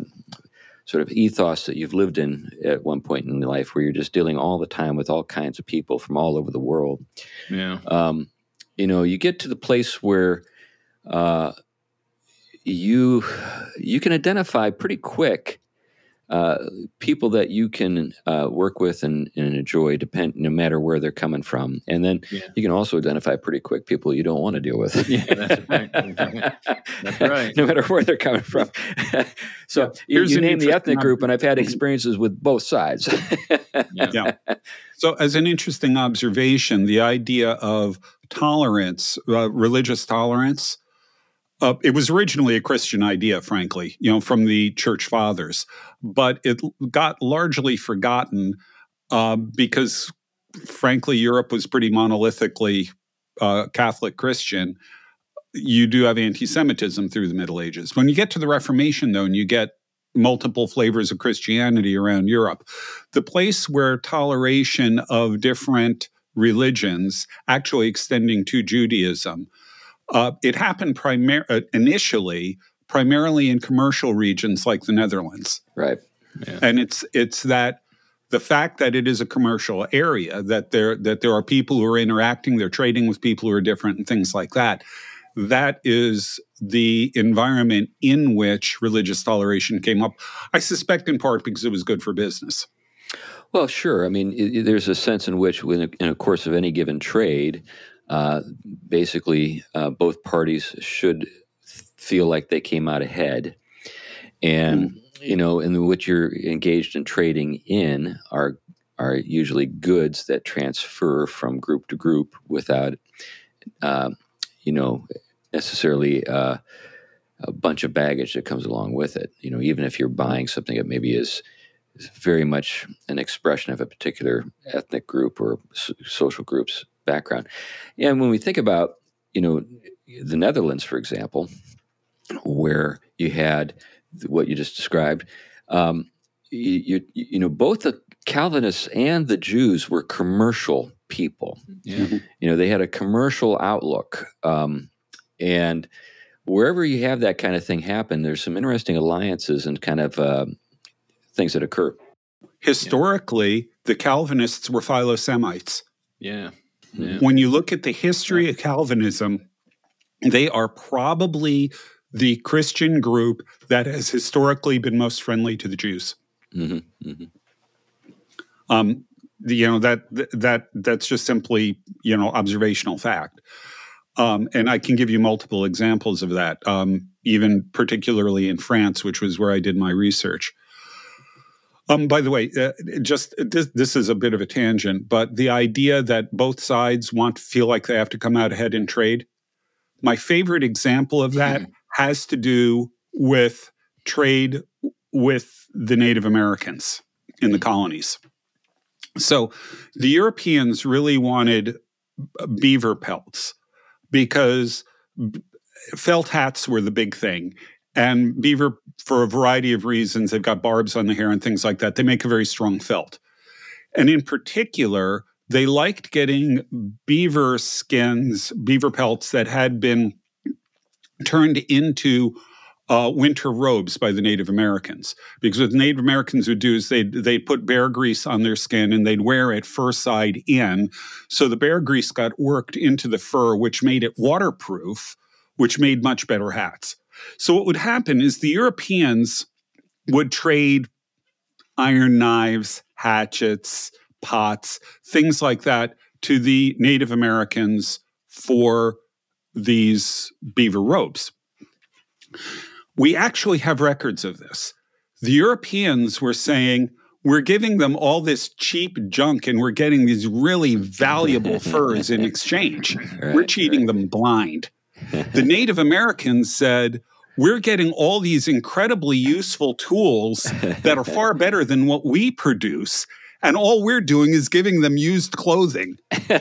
A: sort of ethos that you've lived in at one point in your life, where you're just dealing all the time with all kinds of people from all over the world,
B: yeah, um,
A: you know, you get to the place where uh, you you can identify pretty quick uh, people that you can uh, work with and, and, enjoy, depend no matter where they're coming from, and then yeah. you can also identify pretty quick people you don't want to deal with.
B: yeah, that's right. that's right.
A: no matter where they're coming from. so yeah. you, you name the ethnic group, and I've had experiences with both sides.
C: yeah. So, as an interesting observation, the idea of tolerance, uh, religious tolerance. Uh, it was originally a Christian idea, frankly, you know, from the church fathers but it got largely forgotten uh, because, frankly, Europe was pretty monolithically uh, Catholic Christian. You do have anti Semitism through the Middle Ages. When you get to the Reformation, though, and you get multiple flavors of Christianity around Europe, the place where toleration of different religions, actually extending to Judaism. Uh, it happened primar- uh, initially primarily in commercial regions like the Netherlands.
A: Right.
C: Yeah. And it's it's that the fact that it is a commercial area that there that there are people who are interacting, they're trading with people who are different and things like that. That is the environment in which religious toleration came up. I suspect in part because it was good for business.
A: Well, sure. I mean, it, there's a sense in which, in a, in a course of any given trade, uh, basically uh, both parties should feel like they came out ahead. And, mm. you know, in what you're engaged in trading in are are usually goods that transfer from group to group without, uh, you know, necessarily uh, a bunch of baggage that comes along with it. You know, even if you're buying something that maybe is is very much an expression of a particular ethnic group or social group's background. And when we think about, you know, the Netherlands, for example, where you had what you just described, um, you, you, you know, both the Calvinists and the Jews were commercial people. Yeah. Mm-hmm. You know, they had a commercial outlook. Um, and wherever you have that kind of thing happen, there's some interesting alliances and kind of uh, things that occur.
C: Historically, yeah. the Calvinists were Philo-Semites.
B: Yeah.
C: Yeah. When you look at the history of Calvinism, they are probably the Christian group that has historically been most friendly to the Jews. Mm-hmm. Mm-hmm. Um, you know that that that's just simply you know observational fact. Um, and I can give you multiple examples of that, um, even particularly in France, which was where I did my research. Um, by the way, uh, just this, this is a bit of a tangent, but the idea that both sides want to feel like they have to come out ahead in trade. My favorite example of that hmm. has to do with trade with the Native Americans in the hmm. colonies. So the Europeans really wanted beaver pelts because felt hats were the big thing. And beaver, for a variety of reasons, they've got barbs on the hair and things like that. They make a very strong felt. And in particular, they liked getting beaver skins, beaver pelts that had been turned into uh, winter robes by the Native Americans. Because what the Native Americans would do is they'd, they'd put bear grease on their skin and they'd wear it fur side in. So the bear grease got worked into the fur, which made it waterproof, which made much better hats. So what would happen is the Europeans would trade iron knives, hatchets, pots, things like that to the Native Americans for these beaver robes. We actually have records of this. The Europeans were saying, we're giving them all this cheap junk and we're getting these really valuable furs in exchange. Right, we're cheating right. them blind the Native Americans said, we're getting all these incredibly useful tools that are far better than what we produce. And all we're doing is giving them used clothing. Both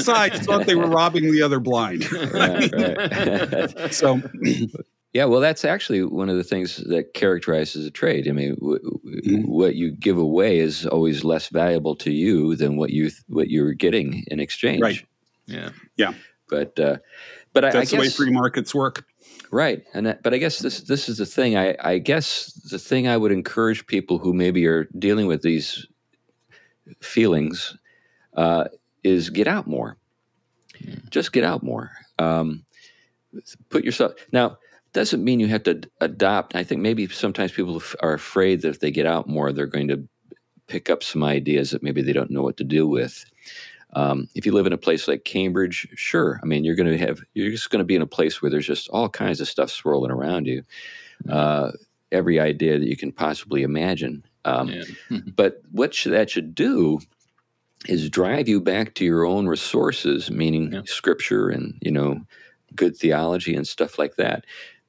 C: sides thought they were robbing the other blind. right, right.
A: so, yeah, well, that's actually one of the things that characterizes a trade. I mean, w- mm-hmm. what you give away is always less valuable to you than what you th- what you're getting in exchange.
C: Right.
B: Yeah.
C: Yeah.
A: But uh, but
C: that's
A: I,
C: I guess, the way free markets work.
A: Right, and that, but I guess this this is the thing. I, I guess the thing I would encourage people who maybe are dealing with these feelings uh, is get out more. Mm. Just get out more. Um, put yourself now. Doesn't mean you have to adopt. I think maybe sometimes people are afraid that if they get out more, they're going to pick up some ideas that maybe they don't know what to do with. Um, if you live in a place like Cambridge, sure. I mean, you're going to have you're just going to be in a place where there's just all kinds of stuff swirling around you. Mm-hmm. Uh, every idea that you can possibly imagine. Um, yeah. but what should, that should do is drive you back to your own resources, meaning yeah. scripture and you know good theology and stuff like that,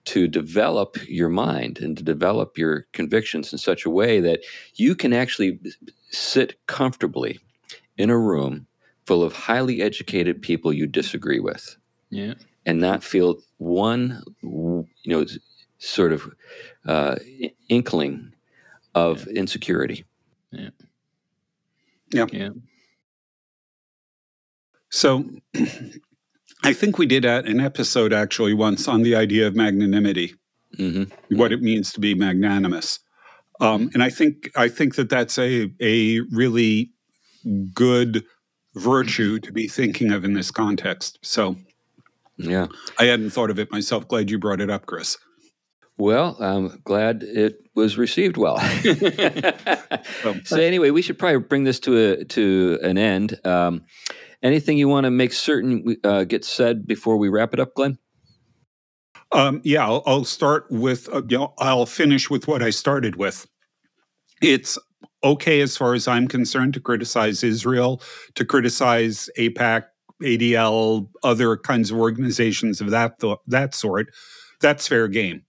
A: to develop your mind and to develop your convictions in such a way that you can actually sit comfortably in a room full of highly educated people you disagree with.
B: Yeah.
A: And not feel one, you know, sort of uh, inkling of yeah. insecurity.
B: Yeah.
C: Yeah.
B: Yeah.
C: So I think we did an episode actually once on the idea of magnanimity, mm-hmm. what it means to be magnanimous. Um, and I think I think that that's a a really good virtue to be thinking of in this context. So,
A: yeah,
C: I hadn't thought of it myself. Glad you brought it up, Chris.
A: Well, I'm glad it was received well. so anyway, we should probably bring this to a to an end. Um, anything you want to make certain uh, gets said before we wrap it up, Glenn?
C: Um, yeah, I'll, I'll, start with. Uh, you know, I'll finish with what I started with. It's okay as far as I'm concerned to criticize Israel, to criticize AIPAC, ADL, other kinds of organizations of that th- that sort. That's fair game.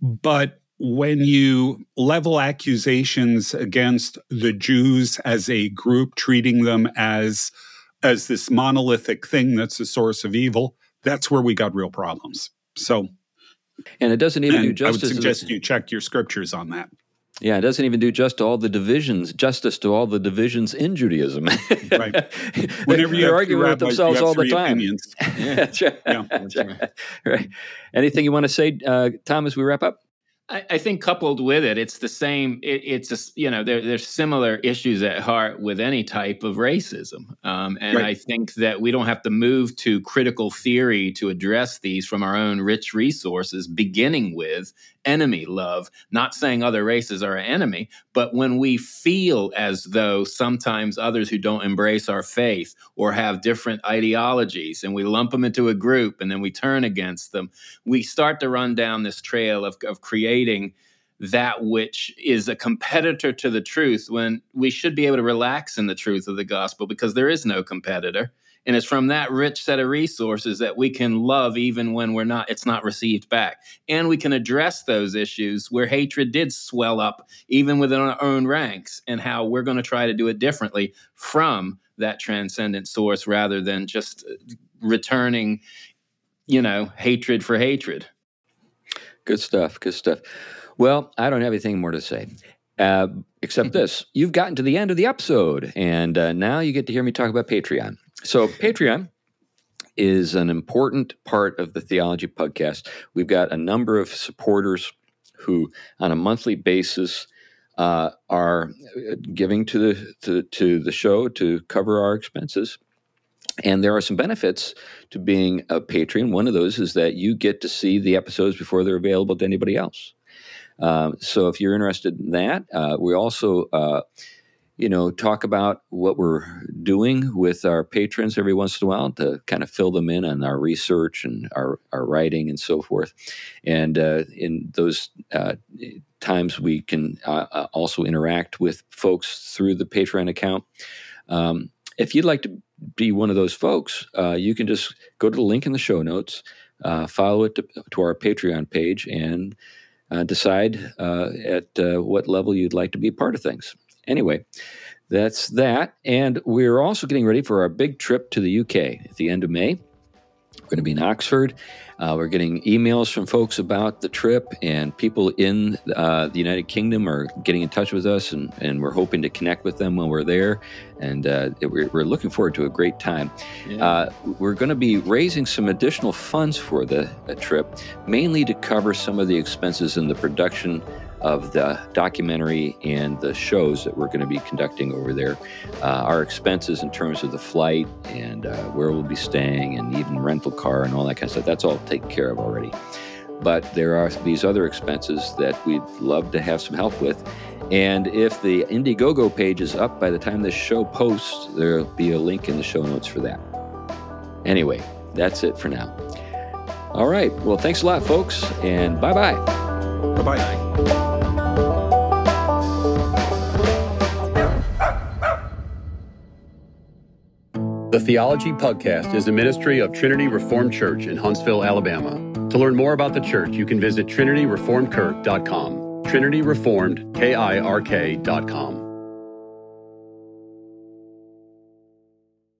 C: But when you level accusations against the Jews as a group, treating them as as this monolithic thing that's the source of evil, that's where we got real problems. So,
A: and it doesn't even do justice.
C: I would suggest you check your scriptures on that.
A: Yeah, it doesn't even do just to all the divisions, justice to all the divisions in Judaism. right. Whenever they're arguing with themselves all the time. Yeah. that's right. Yeah, that's right. right. Anything you want to say, uh, Tom, as we wrap up?
B: I, I, think coupled with it, it's the same. It, it's a, you know there, there's similar issues at heart with any type of racism, um, and right. I think that we don't have to move to critical theory to address these from our own rich resources, beginning with enemy love. Not saying other races are an enemy, but when we feel as though sometimes others who don't embrace our faith or have different ideologies, and we lump them into a group, and then we turn against them, we start to run down this trail of, of creating creating that which is a competitor to the truth when we should be able to relax in the truth of the gospel because there is no competitor and it's from that rich set of resources that we can love even when we're not it's not received back and we can address those issues where hatred did swell up even within our own ranks and how we're going to try to do it differently from that transcendent source rather than just returning you know hatred for hatred
A: Good stuff. Good stuff. Well, I don't have anything more to say. Uh, except this you've gotten to the end of the episode, and uh, now you get to hear me talk about Patreon. So, Patreon is an important part of the Theology Pugcast. We've got a number of supporters who, on a monthly basis, uh, are uh, giving to the to, to the show to cover our expenses. And there are some benefits to being a patron. One of those is that you get to see the episodes before they're available to anybody else. Um, so if you're interested in that, uh, we also, uh, you know, talk about what we're doing with our patrons every once in a while to kind of fill them in on our research and our, our writing and so forth. And uh, in those uh, times, we can uh, uh, also interact with folks through the Patreon account. Um, if you'd like to be one of those folks, uh, you can just go to the link in the show notes, uh, follow it to, to, our Patreon page, and decide at what level you'd like to be a part of things. Anyway, that's that. And we're also getting ready for our big trip to the UK at the end of May. We're going to be in Oxford. Uh, we're getting emails from folks about the trip, and people in uh, the United Kingdom are getting in touch with us, and, and we're hoping to connect with them when we're there. And uh, it, we're, we're, looking forward to a great time. Yeah. Uh, we're going to be raising some additional funds for the trip, mainly to cover some of the expenses in the production of the documentary and the shows that we're going to be conducting over there. Uh, our expenses in terms of the flight and uh, where we'll be staying and even rental car and all that kind of stuff, that's all taken care of already. But there are these other expenses that we'd love to have some help with. And if the Indiegogo page is up by the time this show posts, there'll be a link in the show notes for that. Anyway, that's it for now. All right. Well, thanks a lot, folks, and bye bye.
C: Bye bye.
D: The Theology Pugcast is a ministry of Trinity Reformed Church in Huntsville, Alabama. To learn more about the church, you can visit trinityreformedkirk.com. trinityreformedkirk.com.